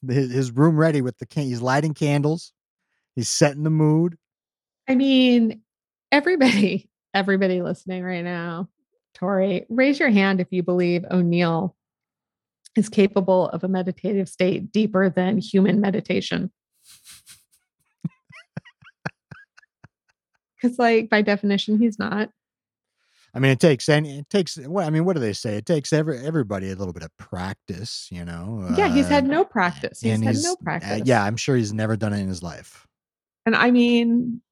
B: his, his room ready with the can he's lighting candles he's setting the mood.
C: I mean everybody everybody listening right now tori raise your hand if you believe o'neill is capable of a meditative state deeper than human meditation. Because like by definition he's not
B: i mean it takes and it takes what i mean what do they say it takes every everybody a little bit of practice you know
C: yeah he's had
B: uh,
C: no practice he's had
B: he's-
C: no
B: uh,
C: practice
B: yeah i'm sure he's never done it in his life
C: And I mean,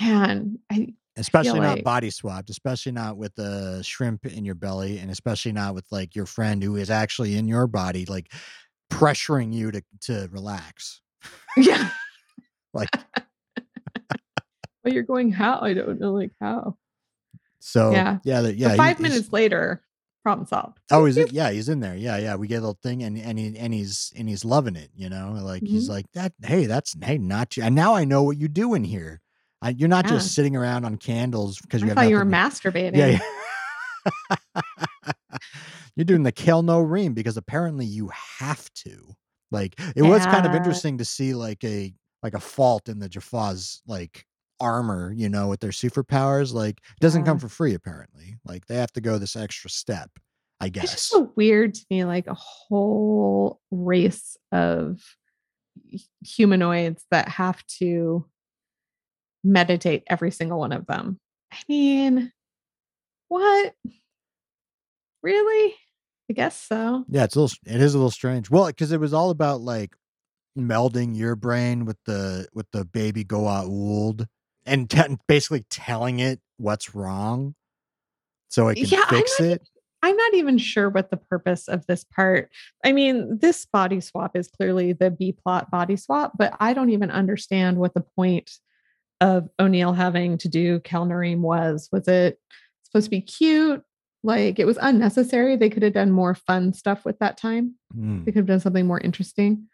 C: man, I
B: especially not
C: like-
B: body swapped especially not with the shrimp in your belly and especially not with like your friend who is actually in your body like pressuring you to to relax
C: yeah.
B: like
C: Well, you're going how? I don't know, like how.
B: So
C: Yeah.
B: yeah the- yeah
C: so five
B: he's-
C: minutes later, problem solved.
B: oh he's yeah he's in there yeah yeah we get a little thing and and he and he's and he's loving it you know like
C: Mm-hmm.
B: he's like that hey that's hey not you and now i know what you do in here I, you're not just sitting around on candles because you
C: I thought you were
B: to-
C: masturbating.
B: Yeah, yeah. You're doing the Kel'no'reem because apparently you have to. Like it was kind of interesting to see like a like a fault in the Jaffa's like armor, you know, with their superpowers. Like it doesn't come for free apparently. Like they have to go this extra step, I
C: It's
B: guess.
C: just so weird to me, like a whole race of humanoids that have to meditate every single one of them. I mean, what? Really? I guess so.
B: Yeah, it's a little it is a little strange. Well, because it was all about like melding your brain with the with the baby Goa'uld and te- basically telling it what's wrong so it can
C: Yeah, I'm
B: fix
C: not
B: it.
C: I'm not even sure what the purpose of this part. I mean, this body swap is clearly the B plot body swap, but I don't even understand what the point of O'Neill having to do Kel'no'reem was. Was it supposed to be cute? Like it was unnecessary. They could have done more fun stuff with that time.
B: Mm.
C: They could have done something more interesting.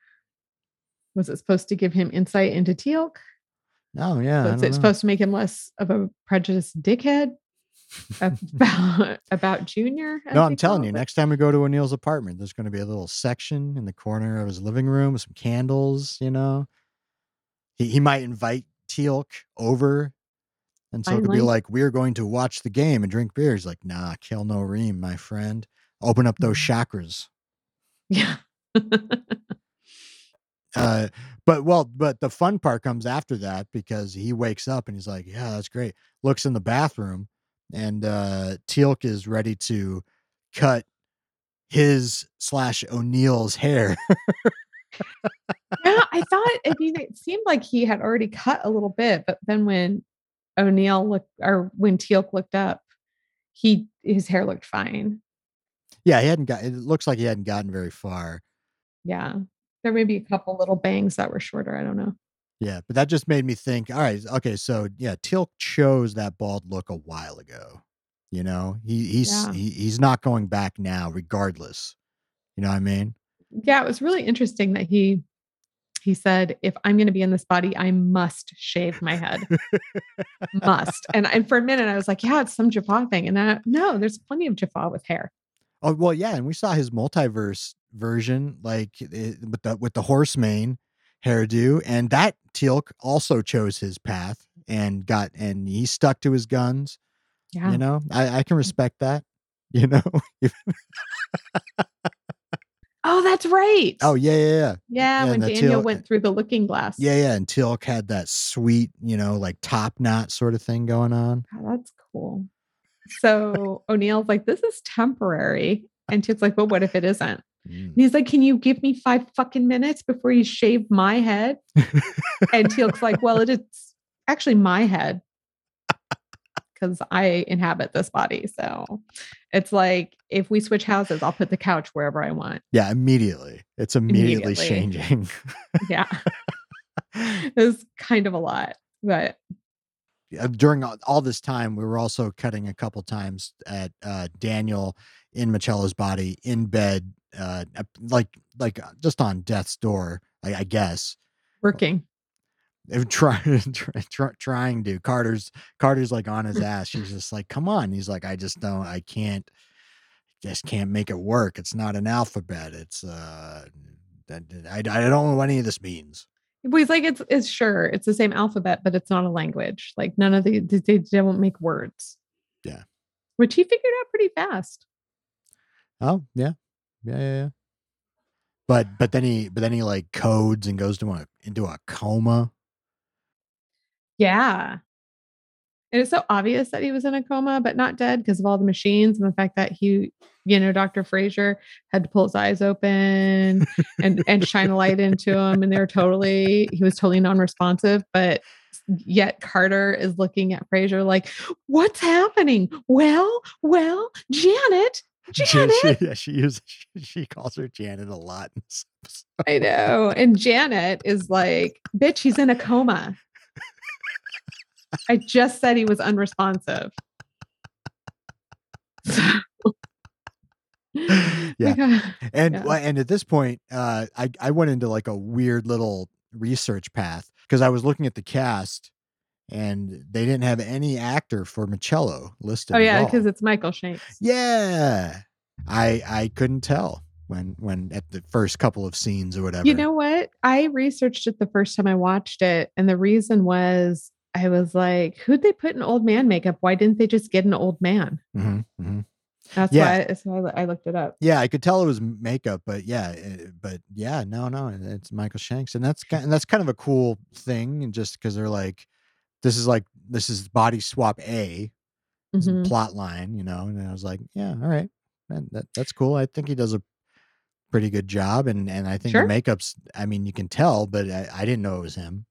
C: Was it supposed to give him insight into Teal'c?
B: Oh yeah. I
C: Was
B: don't
C: it supposed to make him less of a prejudiced dickhead about about Junior?
B: No, I'm telling you,
C: it?
B: next time we go to O'Neill's apartment, there's going to be a little section in the corner of his living room with some candles. You know, he he might invite Teal'c over, and so it could be like, "We're going to watch the game and drink beer." He's like, "Nah, kel'no'reem, my friend. Open up those mm-hmm. chakras."
C: Yeah.
B: Uh, but well, but the fun part comes after that because he wakes up and he's like, "Yeah, that's great." Looks in the bathroom, and uh, Teal'c is ready to cut his slash O'Neill's hair.
C: yeah, I thought, I mean, it seemed like he had already cut a little bit, but then when O'Neill looked, or when Teal'c looked up, he his hair looked fine.
B: Yeah, he hadn't got. It looks like he hadn't gotten very far.
C: Yeah, there may be a couple little bangs that were shorter. I don't know.
B: Yeah, but that just made me think. All right, okay, so yeah, Teal'c chose that bald look a while ago. You know, he he's
C: Yeah.
B: he, he's not going back now, regardless. You know what I mean?
C: Yeah, it was really interesting that he he said, "If I'm going to be in this body, I must shave my head, must." And and for a minute, I was like, "Yeah, it's some Jaffa thing," and then no, there's plenty of Jaffa with hair.
B: Oh well, yeah, and we saw his multiverse version, like it, with the with the horse mane hairdo, and that Teal'c also chose his path and got and he stuck to his guns.
C: Yeah,
B: You know, I, I can mm. respect that. You know,
C: Oh, that's right.
B: oh yeah, yeah, yeah,
C: yeah.
B: yeah,
C: when Daniel
B: tail-
C: went through the looking glass.
B: yeah, yeah. And Teal'c had that sweet, you know, like top knot sort of thing going on.
C: Oh, that's cool. So O'Neill's like, "This is temporary," and Teal'c's like, well, what if it isn't?"
B: Mm.
C: And he's like, Can you give me five fucking minutes before you shave my head? and Teal'c's like, Well, it is actually my head because I inhabit this body. So it's like, if we switch houses, I'll put the couch wherever I want.
B: Yeah, immediately. It's immediately,
C: Immediately.
B: changing.
C: Yeah. it was kind of a lot, but
B: during all, this time, we were also cutting a couple times at uh, Daniel in Ma'chello's body in bed, uh, like like uh, just on death's door, I, I guess.
C: working.
B: Trying, try, try, trying to. Carter's Carter's like on his ass. She's just like, "Come on." He's like, "I just don't. I can't. Just can't make it work. It's not an alphabet. It's uh, I I don't know what any of this means."
C: But he's like, it's it's sure it's the same alphabet, but it's not a language. Like none of the they, they don't make words.
B: Yeah.
C: Which he figured out pretty fast.
B: Oh yeah, yeah, yeah, yeah. But but then he but then he like codes and goes to a into a coma.
C: Yeah. And it's so obvious that he was in a coma, but not dead because of all the machines and the fact that he, you know, Dr. Fraiser had to pull his eyes open and and shine a light into him. And they're totally, he was totally non-responsive, but yet Carter is looking at Fraiser like, what's happening? Well, well, Janet, Janet.
B: she, yeah, she uses she, she calls her Janet a lot. in this episode.
C: I know. And Janet is like, bitch, he's in a coma. I just said he was unresponsive.
B: Yeah. And
C: Yeah.
B: and at this point, uh, I I went into like a weird little research path because I was looking at the cast, and they didn't have any actor for Ma'chello listed.
C: oh yeah, because it's Michael Shanks.
B: yeah, I I couldn't tell when when at the first couple of scenes or whatever.
C: You know what? I researched it the first time I watched it, and the reason was I was like, who'd they put in old man makeup? Why didn't they just get an old man?
B: hmm hmm
C: That's
B: Yeah.
C: why that's why I I looked it up.
B: Yeah, I could tell it was makeup, but yeah, uh, but yeah, no, no, it's Michael Shanks, and that's kind, and that's kind of a cool thing, and just because they're like, this is like this is body swap A
C: Mhm.
B: plot line, you know, and I was like, yeah, all right, that, that that's cool. I think he does a pretty good job, and and I think
C: Sure.
B: the makeup's, I mean, you can tell, but I, I didn't know it was him.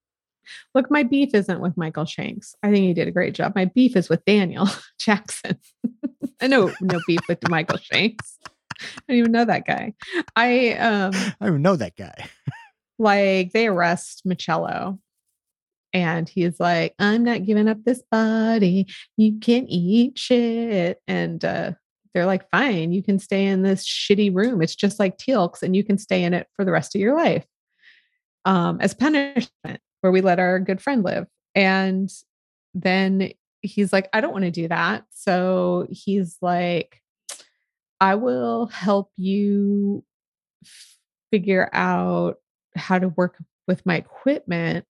C: Look, my beef isn't with Michael Shanks. I think he did a great job. My beef is with Daniel Jackson. I know no beef with Michael Shanks. I don't even know that guy. I um
B: I don't even know that guy.
C: like they arrest Ma'chello and he's like, I'm not giving up this body. You can eat shit. And uh they're like, fine, you can stay in this shitty room. It's just like Teal'c's, and you can stay in it for the rest of your life. Um, as punishment, where we let our good friend live. And then he's like, I don't want to do that. So he's like, I will help you figure out how to work with my equipment.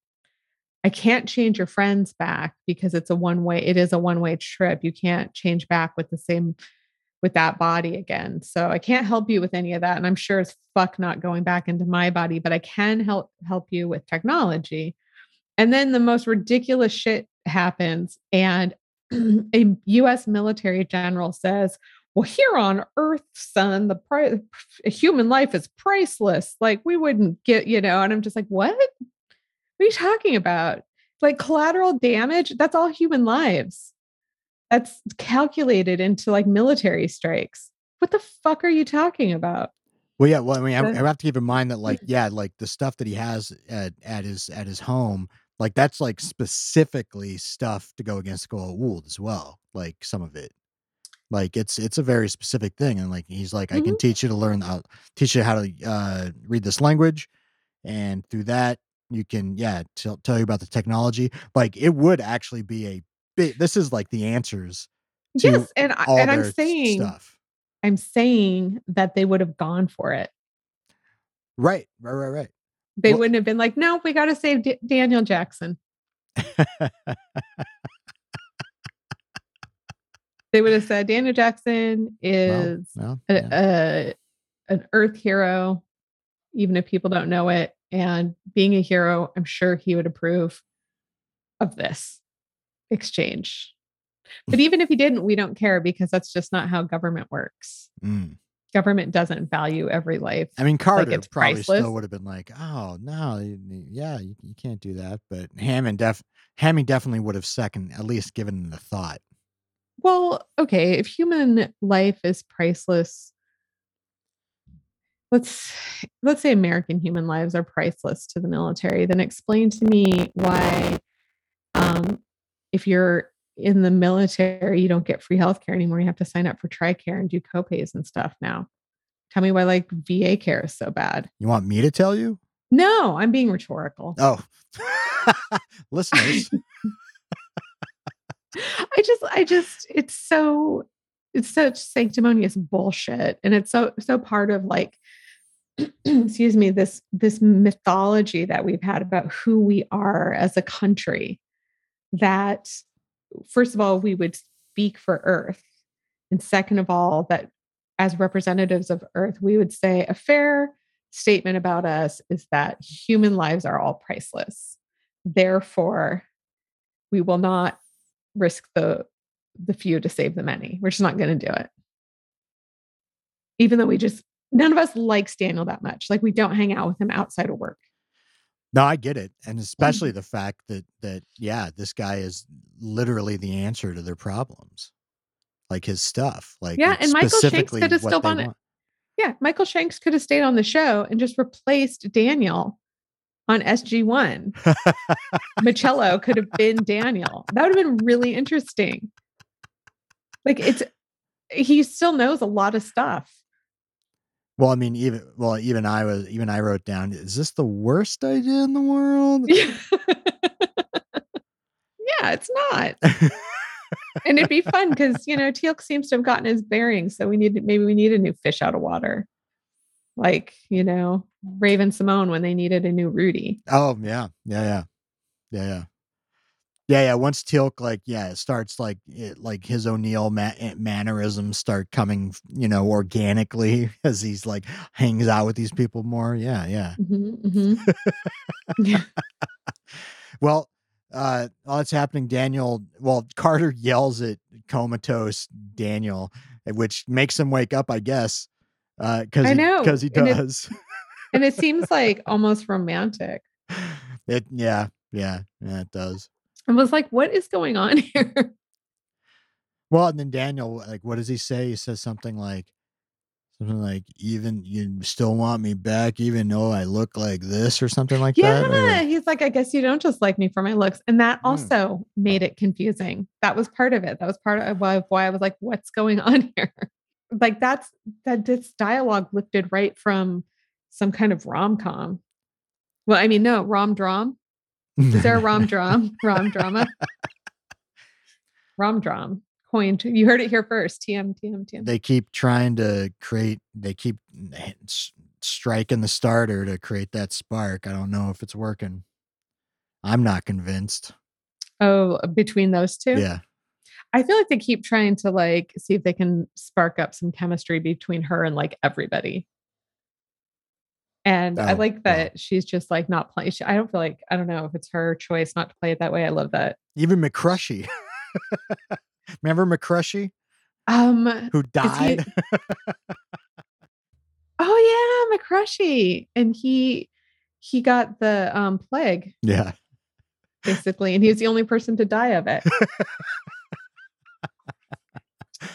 C: I can't change your friends back because it's a one way, it is a one way trip. You can't change back with the same with that body again. So I can't help you with any of that. And I'm sure as fuck not going back into my body, but I can help help you with technology. And then the most ridiculous shit happens. And a US military general says, well, here on Earth, son, the price human life is priceless. Like we wouldn't get, you know, and I'm just like, what? What are you talking about? Like collateral damage, that's all human lives. That's calculated into like military strikes. What the fuck are you talking about?
B: Well, yeah. Well, I mean, I, I have to keep in mind that, like, yeah, like the stuff that he has at, at his at his home, like that's like specifically stuff to go against Goa'uld as well. Like some of it, like it's it's a very specific thing, and like he's like, I can teach you to learn, I'll teach you how to uh, read this language, and through that you can, yeah, tell tell you about the technology. Like it would actually be a big. This is like the answers to
C: Yes, and I, and I'm saying
B: stuff.
C: I'm saying that they would have gone for it.
B: Right, right, right, right.
C: They
B: Well-
C: wouldn't have been like, no, we got to save D- Daniel Jackson. They would have said Daniel Jackson is
B: well,
C: a,
B: yeah.
C: a- an Earth hero, even if people don't know it. And being a hero, I'm sure he would approve of this exchange. But even if he didn't, we don't care because that's just not how government works.
B: Mm.
C: Government doesn't value every life.
B: I mean, Carter
C: it's
B: probably
C: priceless.
B: still would have been like, "Oh no, yeah, you, you can't do that." But Hammond def Hammy definitely would have second, at least given the thought.
C: Well, okay, if human life is priceless, let's let's say American human lives are priceless to the military, then explain to me why um if you're in the military, you don't get free healthcare anymore. You have to sign up for TRICARE and do copays and stuff now. Tell me why like VA care is so bad.
B: You want me to tell you?
C: No, I'm being rhetorical.
B: Oh, listeners,
C: I just, I just, it's so, it's such sanctimonious bullshit, and it's so, so part of like, excuse me, this, this mythology that we've had about who we are as a country. That, first of all, we would speak for Earth, and second of all, that as representatives of Earth, we would say a fair statement about us is that human lives are all priceless. Therefore, we will not risk the the few to save the many. We're just not going to do it. Even though we just none of us likes Daniel that much. Like we don't hang out with him outside of work.
B: No, I get it, and especially
C: Mm.
B: the fact that that yeah, this guy is literally the answer to their problems, like his stuff, like
C: Yeah, and Michael Shanks could have still done it. Yeah, Michael Shanks could have stayed on the show and just replaced Daniel on SG1. Ma'chello could have been Daniel. That would have been really interesting. Like it's he still knows a lot of stuff.
B: Well, I mean, even well, even I was even I wrote down, is this the worst idea in the world?
C: yeah, it's not. and it'd be fun because you know Teal'c seems to have gotten his bearings, so we need maybe we need a new fish out of water, like you know Raven-Symoné when they needed a new Rudy.
B: Oh yeah, yeah, yeah, yeah, yeah, yeah, yeah. Once Teal'c like yeah, it starts like it, like his O'Neill ma- eh, mannerisms start coming, you know, organically as he's like hangs out with these people more. Yeah, yeah.
C: Mhm, mhm. Yeah.
B: Well, uh, while it's happening, Daniel. Well, Carter yells at comatose Daniel, eh, which makes him wake up, I guess. Uh, because
C: I know,
B: because he
C: and it-
B: does.
C: and it seems like almost romantic.
B: it yeah yeah yeah it does.
C: I was like, what is going on here?
B: Well, and then Daniel, like, what does he say? He says something like, something like, even you still want me back, even though I look like this, or something like that.
C: yeah, he's like, I guess you don't just like me for my looks, and that
B: Mm.
C: also made it confusing. That was part of it. That was part of why, why I was like, what's going on here? Like that's that this dialogue lifted right from some kind of rom com. Well, I mean, no, rom dram. Is there a rom dram? Rom drama? Rom dram. Coined. You heard it here first. TM, TM, TM.
B: they keep trying to create, they keep striking the starter to create that spark. I don't know if it's working. I'm not convinced.
C: Oh, between those two?
B: Yeah.
C: I feel like they keep trying to like see if they can spark up some chemistry between her and like everybody. And I
B: Oh,
C: like
B: well.
C: that she's just like not playing. she- I don't feel like I don't know if it's her choice not to play it that way. I love that.
B: Even McCrushy. Remember McCrushy?
C: Um
B: who
C: is he
B: died.
C: Oh yeah, McCrushy. And he he got the um plague
B: yeah.
C: basically, and he was the only person to die of it.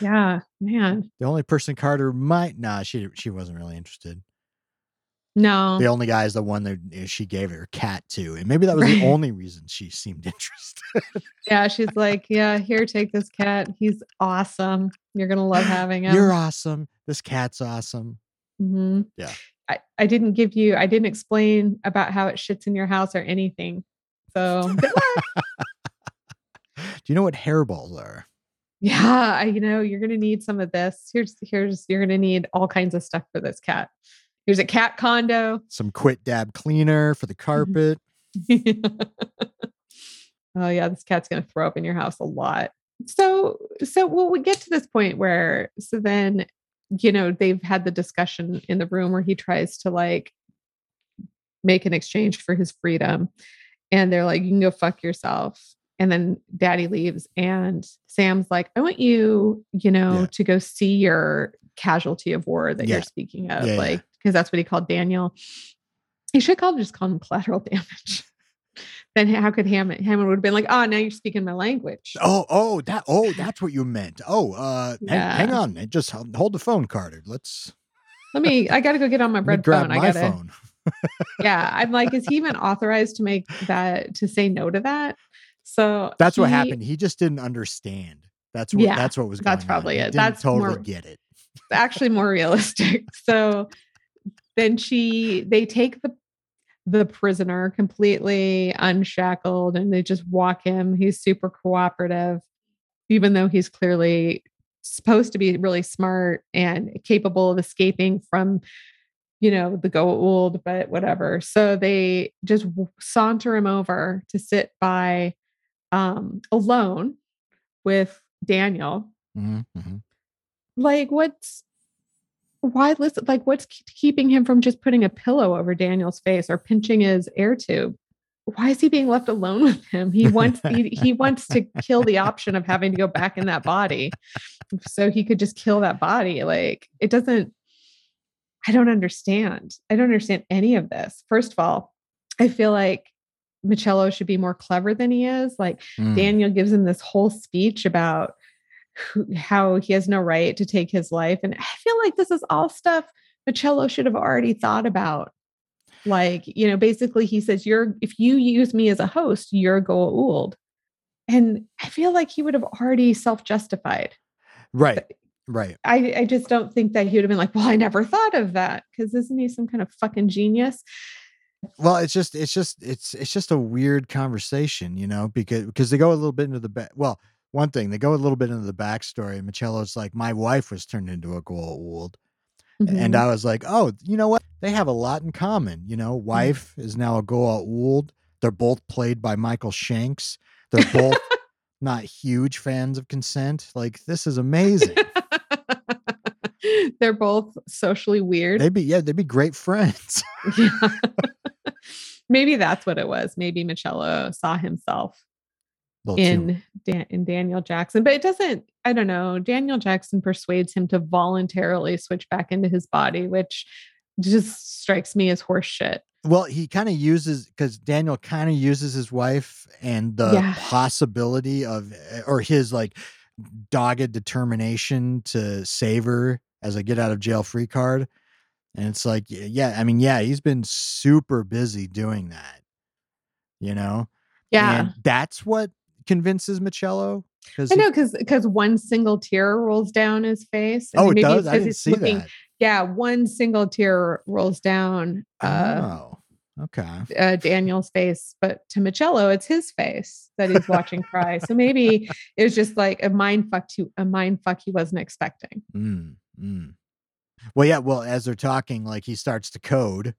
C: yeah, man.
B: The only person Carter might nah, she she wasn't really interested.
C: No.
B: The only guy is the one that uh, she gave her cat to, and maybe that was the only reason she seemed interested.
C: Yeah, she's like, Yeah, here, take this cat. He's awesome. You're gonna love having him.
B: You're awesome. This cat's awesome.
C: Mhm.
B: Yeah.
C: I, I didn't give you I didn't explain about how it shits in your house or anything. So.
B: Do you know what hairballs are?
C: yeah, I, you know, you're gonna need some of this. Here's here's you're gonna need all kinds of stuff for this cat. Here's a cat condo.
B: Some quit dab cleaner for the mm-hmm. carpet.
C: oh yeah, this cat's gonna throw up in your house a lot. So so well we get to this point where so then you know they've had the discussion in the room where he tries to like make an exchange for his freedom and they're like you can go fuck yourself and then daddy leaves and sam's like i want you you know
B: Yeah.
C: to go see your casualty of war that
B: Yeah.
C: you're speaking of
B: yeah.
C: like because that's what he called daniel he should call just call him collateral damage then how could hammond hammond would have been like oh now you're speaking my language
B: Oh, oh, that oh, that's what you meant. Oh, uh hang, hang on. Just hold the phone, Carter. Let's
C: let me i gotta go get on my bread phone i gotta
B: phone.
C: yeah i'm like is he even authorized to make that to say no to that so
B: That's what happened. He just didn't understand. That's what
C: Yeah,
B: that's what was going
C: that's
B: on.
C: probably
B: He
C: it. That's
B: totally
C: more-
B: get it.
C: actually more realistic. So then she they take the the prisoner completely unshackled and they just walk him. He's super cooperative, even though he's clearly supposed to be really smart and capable of escaping from you know the Goa'uld, but whatever. So they just saunter him over to sit by um alone with Daniel
B: Mhm, mhm.
C: like what's why listen like what's keeping him from just putting a pillow over daniel's face or pinching his air tube? Why is he being left alone with him? He wants he, he wants to kill the option of having to go back in that body so he could just kill that body like it doesn't i don't understand. I don't understand any of this. First of all i feel like Ma'chello should be more clever than he is. Like
B: Mm.
C: Daniel gives him this whole speech about who, how he has no right to take his life. And I feel like this is all stuff Ma'chello should have already thought about. Like, you know, basically he says, You're if you use me as a host, you're Goa'uld. And I feel like he would have already self-justified.
B: Right. Right.
C: I, I just don't think that he would have been like, Well, I never thought of that. Because isn't he some kind of fucking genius?
B: Well, it's just it's just it's it's just a weird conversation, you know, because because they go a little bit into the back. Well, one thing they go a little bit into the backstory. Ma'chello's like, my wife was turned into a Goa'uld, and
C: Mhm.
B: I was like, oh, you know what? They have a lot in common. You know, wife is now a Goa'uld. They're both played by Michael Shanks. They're both not huge fans of consent. Like this is amazing.
C: They're both socially weird.
B: they'd be yeah, they'd be great friends.
C: Yeah. Maybe that's what it was. Maybe Ma'chello saw himself in Dan- in Daniel Jackson, but it doesn't. I don't know. Daniel Jackson persuades him to voluntarily switch back into his body, which just strikes me as horseshit.
B: Well, he kind of uses because Daniel kind of uses his wife and the
C: Yeah.
B: possibility of, eh, or his like dogged determination to save her as a get out of jail free card. And it's like, yeah, I mean, yeah, he's been super busy doing that, you know?
C: Yeah.
B: And that's what convinces Ma'chello.
C: I know because because one single tear rolls down his face. and
B: oh, it
C: maybe
B: does.
C: it's
B: I didn't see
C: looking-
B: that.
C: Yeah, one single tear rolls down uh,
B: oh, okay.
C: uh, Daniel's face, but to Ma'chello, it's his face that he's watching cry. So maybe it was just like a mind fuck to a mind fuck he wasn't expecting.
B: Mm, mm. Well, yeah. Well, as they're talking, like he starts to code.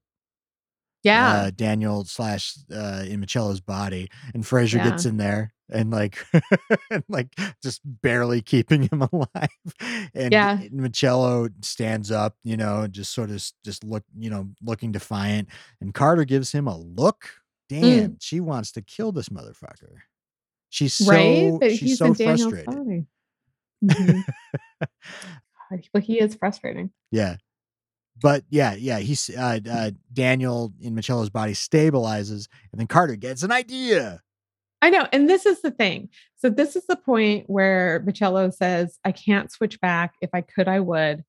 C: Yeah.
B: uh, Daniel slash uh, in Ma'chello's body, and Fraiser
C: Yeah.
B: gets in there and like, and like just barely keeping him alive. And
C: Yeah.
B: Ma'chello stands up, you know, just sort of just look, you know, looking defiant. And Carter gives him a look.
C: Mm.
B: Damn, she wants to kill this motherfucker. She's so
C: right? But
B: she's
C: he's
B: so frustrated.
C: Mhm. But he is frustrating.
B: Yeah. But yeah, yeah, he's uh, uh Daniel in Ma'chello's body stabilizes and then Carter gets an idea.
C: I know. And this is the thing. So, this is the point where Ma'chello says, I can't switch back. If I could, I would.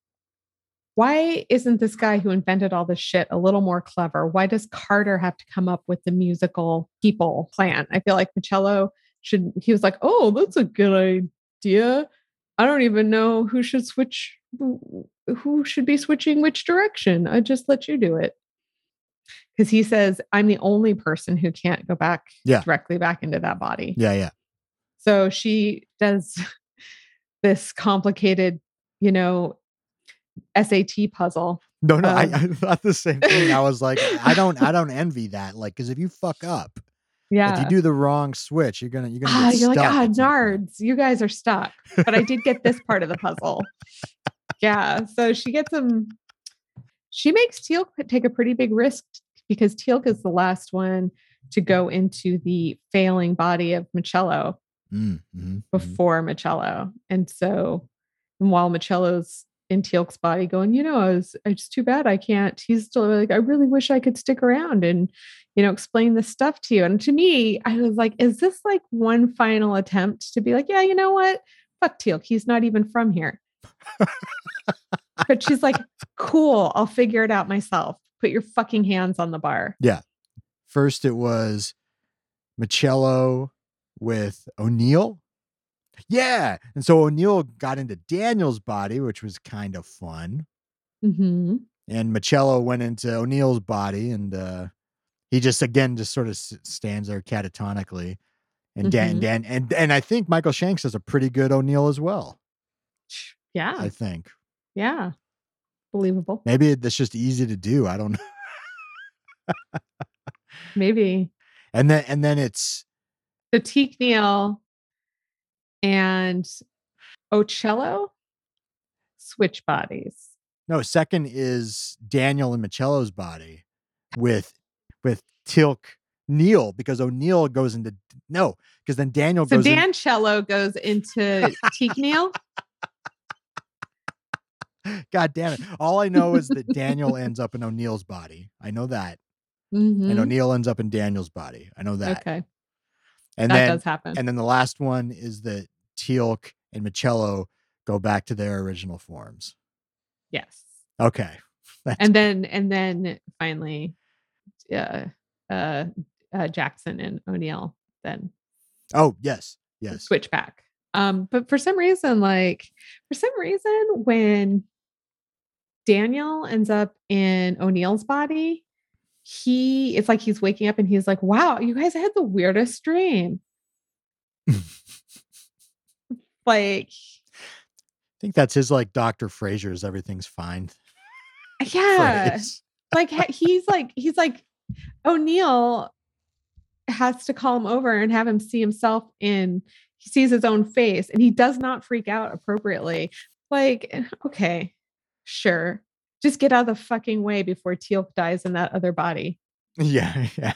C: Why isn't this guy who invented all this shit a little more clever? Why does Carter have to come up with the musical people plan? I feel like Ma'chello should, he was like, oh, that's a good idea. I don't even know who should switch, who should be switching which direction. I just let you do it. Because he says, I'm the only person who can't go back
B: Yeah.
C: directly back into that body.
B: Yeah, yeah.
C: So she does this complicated, you know, SAT puzzle.
B: No, no, I,
C: Um,
B: I thought the same thing. I was like, I don't, I don't envy that. Like, because if you fuck up,
C: Yeah.
B: if you do the wrong switch, you're gonna, you're gonna.
C: ah, you're like, ah, nards, you guys are stuck. But I did get this part of the puzzle. Yeah. So she gets him, she makes Teal'c take a pretty big risk because Teal'c is the last one to go into the failing body of Ma'chello.
B: Mm, mhm, mhm.
C: before Ma'chello. And so and while Ma'chello's in Teal'c's body going, you know, I was, it's too bad I can't. He's still like, I really wish I could stick around and, you know, explain this stuff to you. And to me, I was like, is this like one final attempt to be like, yeah, you know what? Fuck Teal'c. He's not even from here. But she's like, cool, I'll figure it out myself. Put your fucking hands on the bar. Yeah.
B: First, it was Ma'chello with O'Neill. Yeah, and so O'Neill got into Daniel's body, which was kind of fun.
C: hmm
B: and Ma'chello went into O'Neill's body, and uh, he just again just sort of stands there catatonically. And Dan,
C: Mhm.
B: Dan, and and I think Michael Shanks is a pretty good O'Neill as well.
C: Yeah.
B: I think
C: yeah. Believable.
B: maybe that's just easy to do. I don't know.
C: Maybe.
B: And then and then it's
C: the Teak Neal and Ocello switch bodies.
B: no second is Daniel and Ma'chello's body with with Tilk Neil because O'Neill goes into no because then Daniel
C: So
B: goes in-
C: Dan Cello goes into Teak Neal.
B: God damn it! All I know is that Daniel ends up in O'Neill's body. I know that.
C: Mhm.
B: and O'Neill ends up in Daniel's body. I know that.
C: Okay.
B: And
C: that
B: then
C: does happen.
B: and then the last one is that Teal'c and Ma'chello go back to their original forms.
C: yes.
B: Okay. That's-
C: And then and then finally uh uh, uh Jackson and O'Neill then
B: oh yes, yes.
C: switch back. Um, but for some reason, like for some reason, when Daniel ends up in O'Neill's body, he it's like he's waking up and he's like, Wow, you guys had the weirdest dream. like,
B: I think that's his like Dr. Fraiser's everything's fine.
C: yeah. like he's like he's like O'Neill has to call him over and have him see himself in he sees his own face and he does not freak out appropriately like eh, okay sure just get out of the fucking way before Teal'c dies in that other body
B: Yeah, yeah.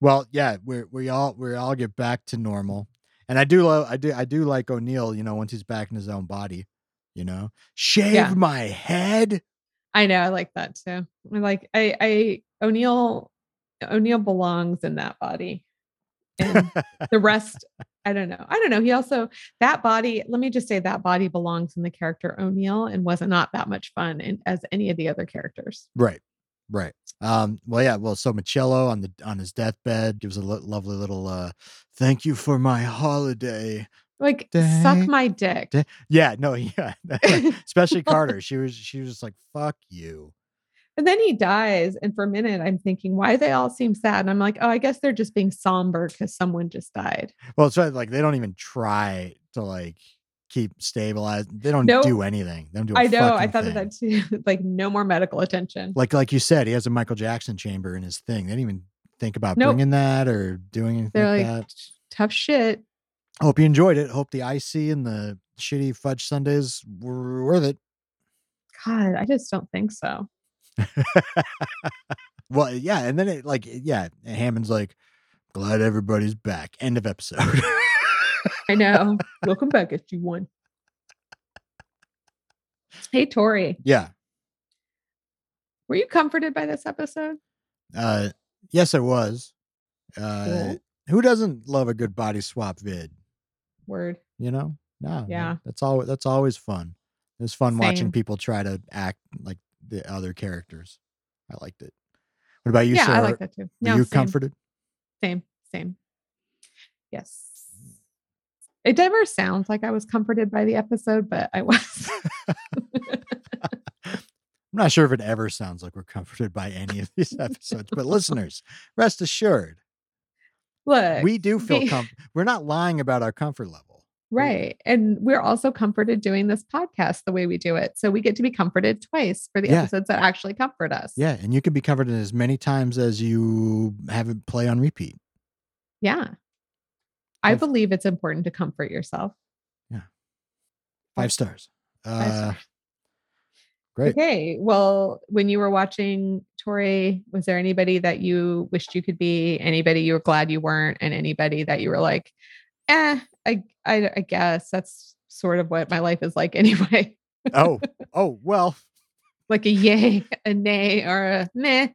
B: well, yeah, we we all we all get back to normal. And I do love I do I do like O'Neill, you know, once he's back in his own body, you know. Shave
C: Yeah.
B: my head.
C: I know I like that too I like I I O'Neill O'Neill belongs in that body and the rest i don't know i don't know he also that body let me just say that body belongs in the character o'neill and was not that much fun in, as any of the other characters
B: Right. Right. Um, well, yeah. Well, so Ma'chello on the on his deathbed gives a lo- lovely little uh, "Thank you for my holiday."
C: like suck my dick
B: Yeah, no, yeah. Especially Carter. She was she was just like, "Fuck you."
C: And then he dies and for a minute i'm thinking why they all seem sad and i'm like oh i guess they're just being somber because someone just died
B: Well, it's right, like they don't even try to like keep stabilized. They don't
C: Nope.
B: do anything. They don't do. I
C: i know i thought of that too like no more medical attention
B: Like like you said, he has a Michael Jackson chamber in his thing. They didn't even think about
C: Nope.
B: bringing that or doing anything
C: they're
B: like
C: like
B: that.
C: tough shit
B: Hope you enjoyed it. Hope the icy and the shitty fudge sundays were worth it.
C: god i just don't think so
B: Well, yeah, and then it like yeah, Hammond's like, glad everybody's back. End of episode.
C: I know. Welcome back, SG1. Hey, Tori,
B: Yeah.
C: were you comforted by this episode?
B: Uh, yes, I was. Uh,
C: Cool.
B: Who doesn't love a good body swap vid?
C: Word.
B: You know? No.
C: Yeah.
B: That's all. That's always fun. It was fun watching people try to act like the other characters. I liked it. What about you,
C: yeah,
B: Sarah?
C: I like that too.
B: Were
C: No,
B: you
C: same,
B: comforted?
C: Same, same. Mm. Yes. It never sounds like I was comforted by the episode, but I was.
B: I'm not sure if it ever sounds like we're comforted by any of these episodes, but listeners, rest assured,
C: Look,
B: we do feel
C: the-
B: comfortable. We're not lying about our comfort level.
C: Right. And we're also comforted doing this podcast the way we do it. So we get to be comforted twice for the
B: Yeah.
C: episodes that actually comfort us.
B: Yeah, and you can be comforted as many times as you have it play on repeat.
C: Yeah. I
B: I've-
C: believe it's important to comfort yourself. Yeah.
B: Five stars.
C: Five
B: Uh,
C: stars.
B: great.
C: Okay. Well, when you were watching Tori, was there anybody that you wished you could be? Anybody you were glad you weren't? And anybody that you were like, eh, I, I, I guess that's sort of what my life is like anyway.
B: Oh, oh well.
C: like a yay, a nay, or a meh.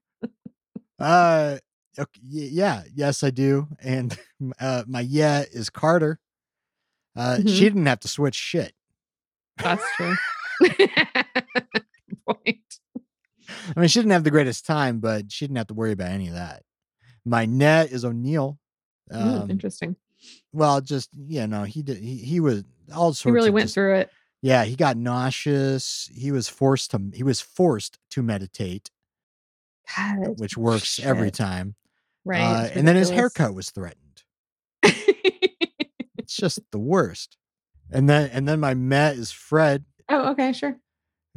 B: Uh, okay, yeah, yes, I do. And uh, my yeah is Carter. Uh,
C: Mhm.
B: she didn't have to switch shit.
C: That's true. Point.
B: I mean, she didn't have the greatest time, but she didn't have to worry about any of that. My net is O'Neill.
C: Mm,
B: Um,
C: interesting.
B: Well, just you know, he did. He, he was all sorts.
C: He really
B: of
C: went
B: just-
C: through it.
B: Yeah, he got nauseous. He was forced to. He was forced to meditate,
C: God,
B: which works every time.
C: Right.
B: Uh, and then his haircut was threatened. It's just the worst. And then and then my Met is Fred.
C: oh, okay, sure.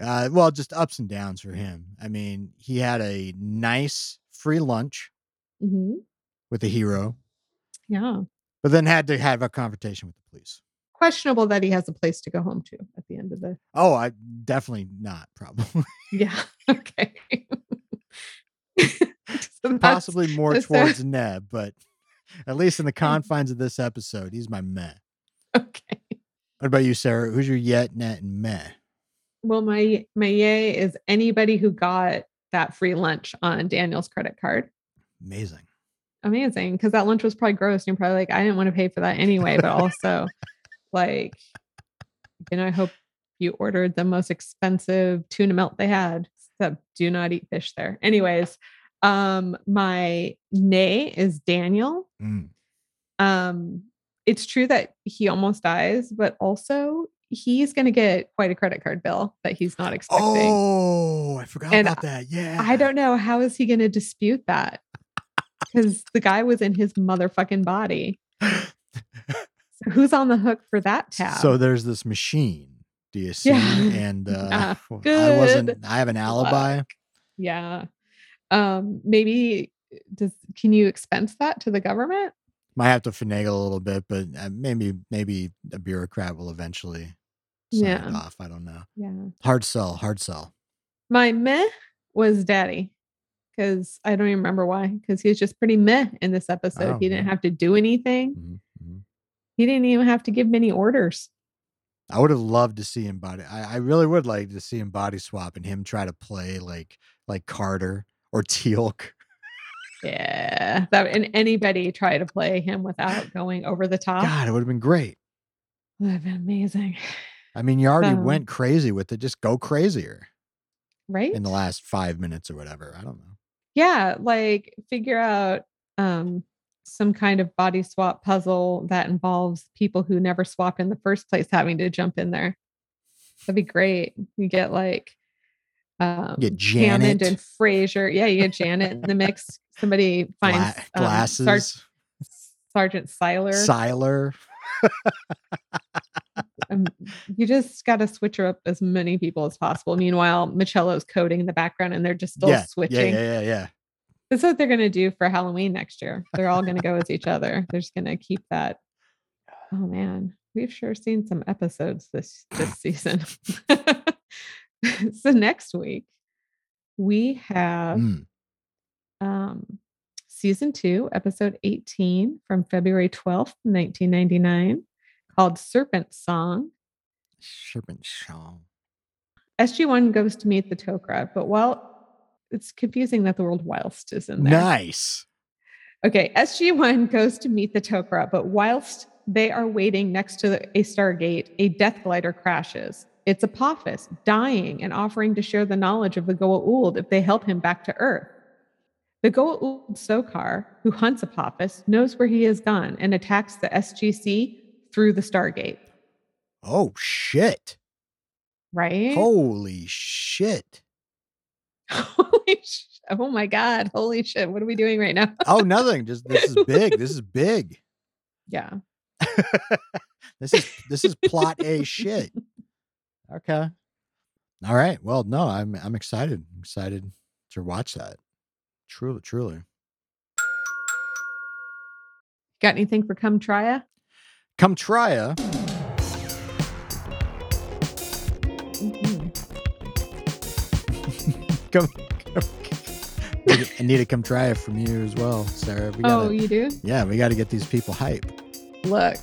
B: Uh, well, just ups and downs for him. I mean, he had a nice free lunch
C: hmm
B: with a hero,
C: Yeah.
B: But then had to have a confrontation with the police.
C: Questionable that he has a place to go home to at the end of the.
B: Oh, I definitely not probably.
C: Yeah. Okay. So
B: Possibly more towards Neb, but at least in the mm-hmm. confines of this episode, he's my meh.
C: Okay.
B: What about you, Sarah? Who's your yet, net, and meh?
C: Well, my my yay is anybody who got that free lunch on Daniel's credit card.
B: Amazing.
C: Amazing, because that lunch was probably gross. And you're probably like, I didn't want to pay for that anyway. But also, like, you know, I hope you ordered the most expensive tuna melt they had. Except, do not eat fish there. Anyways, um, my nay is Daniel.
B: Mm.
C: um it's true that he almost dies but also he's going to get quite a credit card bill that he's not expecting
B: Oh, I forgot
C: And
B: about that. Yeah.
C: i don't know how is he going to dispute that because the guy was in his motherfucking body so who's on the hook for that tab
B: So there's this machine. Do you see?
C: Yeah.
B: And uh,
C: Ah,
B: I wasn't. I have an alibi.
C: yeah um maybe does can you expense that to the government
B: Might have to finagle a little bit, but uh, maybe maybe a bureaucrat will eventually sign it
C: Yeah.
B: off. I don't know.
C: yeah
B: Hard sell. Hard sell.
C: My meh was daddy because I don't even remember why. Because he was just pretty meh in this episode.
B: Oh,
C: he didn't have to do anything.
B: Mhm, mhm.
C: He didn't even have to give many orders.
B: I would have loved to see him body. I, I really would like to see him body swap and him try to play like like Carter or Teal'c.
C: Yeah, that and anybody try to play him without going over the top.
B: God, it would have been great.
C: Would have been amazing,
B: I mean, you already
C: So-
B: went crazy with it. Just go crazier
C: right?
B: in the last five minutes or whatever. I don't know.
C: Yeah, like figure out um some kind of body swap puzzle that involves people who never swapped in the first place having to jump in there. That'd be great. You get like um
B: Get
C: Hammond
B: Janet.
C: and Fraiser. Yeah, you get Janet in the mix. Somebody
B: Gla-
C: finds um,
B: glasses.
C: Sar- Sergeant Seiler.
B: Siler.
C: Um, you just got to switch her up as many people as possible. Meanwhile, Ma'chello's coding in the background and they're just still
B: yeah,
C: switching.
B: Yeah, yeah, yeah, yeah.
C: That's what they're going to do for Halloween next year. They're all going to go as each other. They're just going to keep that. Oh man, we've sure seen some episodes this this season. so next week we have
B: Mm.
C: um, season two, episode 18 from February 12th, 1999. called Serpent Song.
B: Serpent song.
C: SG1 goes to meet the Tok'ra, but while it's confusing that the word whilst is in there.
B: Nice.
C: Okay, SG1 goes to meet the Tok'ra, but whilst they are waiting next to the- a Stargate, a death glider crashes. It's Apophis dying and offering to share the knowledge of the Goa'uld if they help him back to Earth. The Goa'uld Sokar, who hunts Apophis, knows where he has gone and attacks the SGC through the Stargate.
B: Oh shit.
C: Right?
B: Holy shit.
C: Holy sh- oh my God. Holy shit. What are we doing right now?
B: Oh, nothing. Just this is big. This is big.
C: Yeah.
B: this is this is plot A shit. Okay. All right. Well, no, I'm I'm excited. I'm excited to watch that. Truly, truly.
C: Got anything for Come Try
B: Come try ya. Mm-hmm. Come, come I need to come try it from you as well, Sarah. We
C: Oh,
B: gotta,
C: you do?
B: yeah, we got to get these people hype.
C: Look.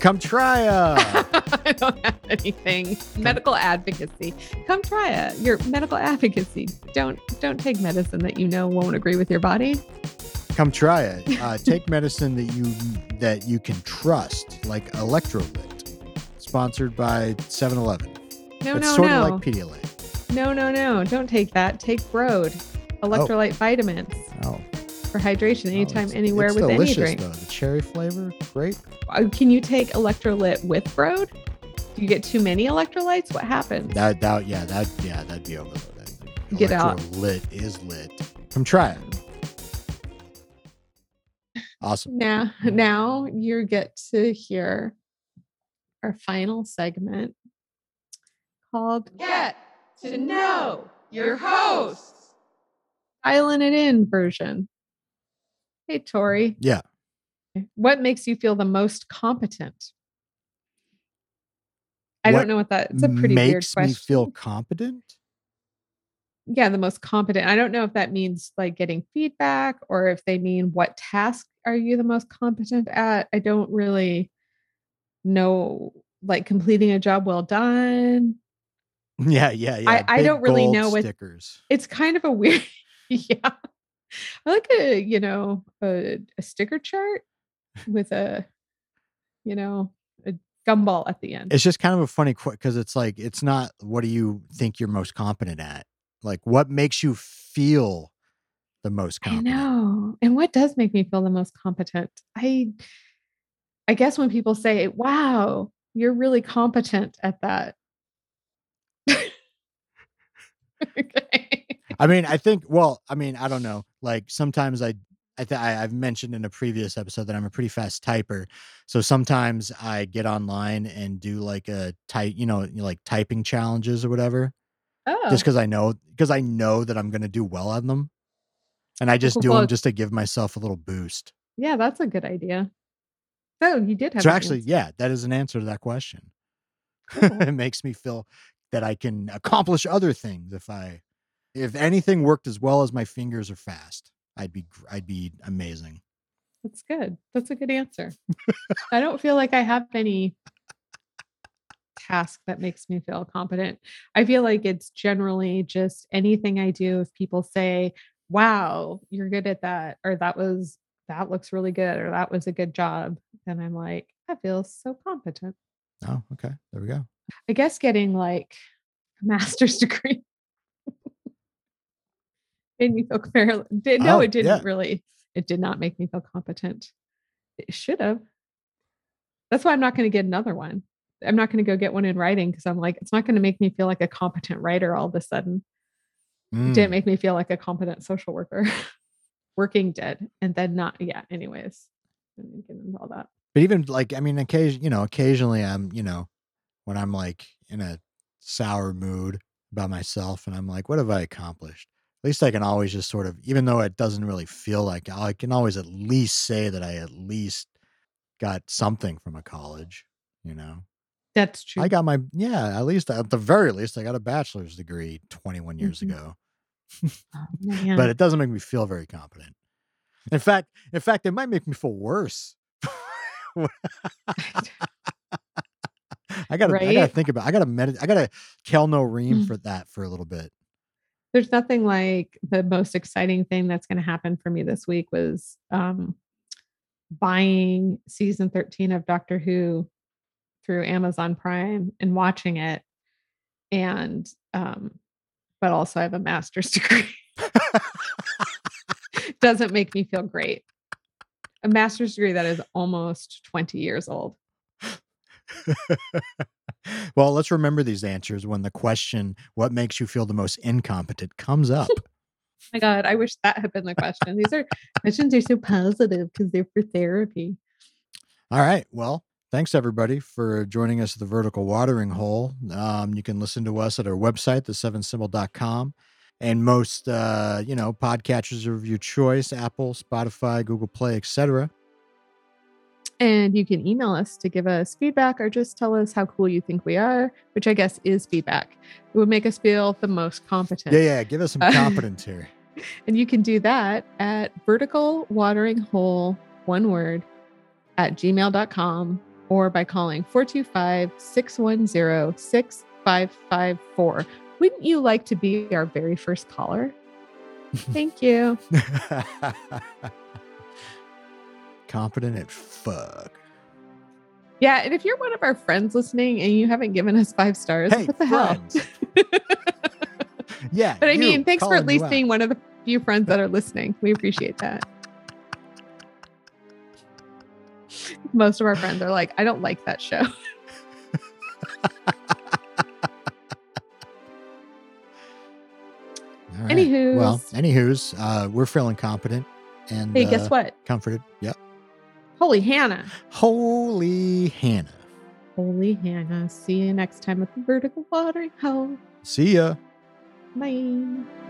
B: Come try ya.
C: I don't have anything. Medical advocacy. Come try it. Your medical advocacy. Don't don't take medicine that you know won't agree with your body.
B: Come try it. Uh, take medicine that you that you can trust, like Electrolit, sponsored by 7-Eleven.
C: No,
B: it's
C: no,
B: sort
C: no.
B: of like Pedialyte.
C: no, no, no. Don't take that. Take Broad. Electrolyte vitamins
B: Oh,
C: for hydration
B: oh,
C: anytime,
B: it's-
C: anywhere
B: it's
C: with any drink.
B: Though the cherry flavor, great.
C: Uh, Can you take electrolyte with Broad? Do you get too many electrolytes? What happens?
B: That that yeah that yeah that'd be overload. I think.
C: Get out.
B: Lit is lit. Come try it. Awesome.
C: Now, now you get to hear our final segment called Get to Know Your Host. Dialing it in version. Hey, Tori,
B: Yeah.
C: what makes you feel the most competent? I
B: What
C: don't know what that. It's a pretty weird
B: makes
C: question.
B: me feel competent.
C: yeah, the most competent. I don't know if that means like getting feedback or if they mean what task are you the most competent at. I don't really know, like completing a job well done.
B: Yeah, yeah, yeah.
C: I- I don't really know what-
B: stickers.
C: It's kind of a weird, yeah. I like a, you know, a, a sticker chart with a, you know, a gumball at the end.
B: It's just kind of a funny because it's like it's not what do you think you're most competent at? Like what makes you feel the most
C: I
B: competent?
C: know. And what does make me feel the most competent? I I guess when people say, "Wow, you're really competent at that." okay.
B: I mean, I think. Well, I mean, I don't know. Like sometimes I, I, th- I I've mentioned in a previous episode that I'm a pretty fast typer. So sometimes I get online and do like a type, you know, like typing challenges or whatever,
C: Oh.
B: just because I know because I know that I'm gonna do well on them, and I just
C: cool,
B: do them just to give myself a little boost.
C: yeah, that's a good idea. So you did have
B: So actually,
C: answer.
B: yeah, that is an answer to that question.
C: Cool.
B: it makes me feel that I can accomplish other things if I, if anything worked as well as my fingers are fast, I'd be I'd be amazing.
C: That's good. That's a good answer. I don't feel like I have any task that makes me feel competent. I feel like it's generally just anything I do. If people say, wow, you're good at that, or that was, that looks really good, or that was a good job, then I'm like, I feel so competent.
B: Oh, okay, there we go.
C: I guess getting like a master's degree made me feel fairly. Did, no,
B: Oh,
C: it didn't
B: yeah.
C: really. It did not make me feel competent. It should have. That's why I'm not going to get another one. I'm not going to go get one in writing because I'm like, it's not going to make me feel like a competent writer all of a sudden. It
B: Mm,
C: didn't make me feel like a competent social worker. Working dead and then not. Yeah. Anyways, didn't get into all that.
B: But even like I mean, occasion you know, occasionally I'm you know, when I'm like in a sour mood about myself, and I'm like, what have I accomplished? At least I can always just sort of, even though it doesn't really feel like, I can always at least say that I at least got something from a college. You know,
C: That's true.
B: I got my yeah, at least at the very least, I got a bachelor's degree 21 years
C: Mhm.
B: ago.
C: Oh.
B: But it doesn't make me feel very competent. In fact, in fact, it might make me feel worse. I gotta, I gotta think about. I gotta medit. I gotta kel'no'reem
C: Mm.
B: for that for a little bit.
C: There's nothing like the most exciting thing that's going to happen for me this week was um, buying season 13 of Doctor Who through Amazon Prime and watching it. And, um, but also I have a master's degree. Doesn't make me feel great. A master's degree that is almost 20 years old.
B: well, let's remember these answers when the question, "What makes you feel the most incompetent?" comes up.
C: oh my God, I wish that had been the question. These are questions are so positive because they're for therapy.
B: All right. Well, thanks everybody for joining us at the Vertical Watering Hole. Um, you can listen to us at our website, the7symbol.com, and most uh, you know podcatchers of your choice: Apple, Spotify, Google Play, etc.
C: And you can email us to give us feedback or just tell us how cool you think we are, which I guess is feedback. It would make us feel the most competent.
B: Yeah, yeah. Give us some competence here.
C: And you can do that at vertical watering hole, one word, at gmail.com or by calling 425 610 6554. Wouldn't you like to be our very first caller? Thank you.
B: Competent at fuck.
C: Yeah. And if you're one of our friends listening and you haven't given us five stars,
B: Hey,
C: what the hell?
B: yeah.
C: But I mean, thanks for at least being one of the few friends that are listening. We appreciate that. Most of our friends are like, I don't like that show.
B: All right.
C: Anywho's.
B: Well, anywho's, uh, we're feeling competent and
C: hey,
B: uh,
C: guess what?
B: comforted. Yep.
C: Holy Hannah.
B: Holy Hannah.
C: Holy Hannah. See you next time at the vertical watering hole.
B: See ya.
C: Bye.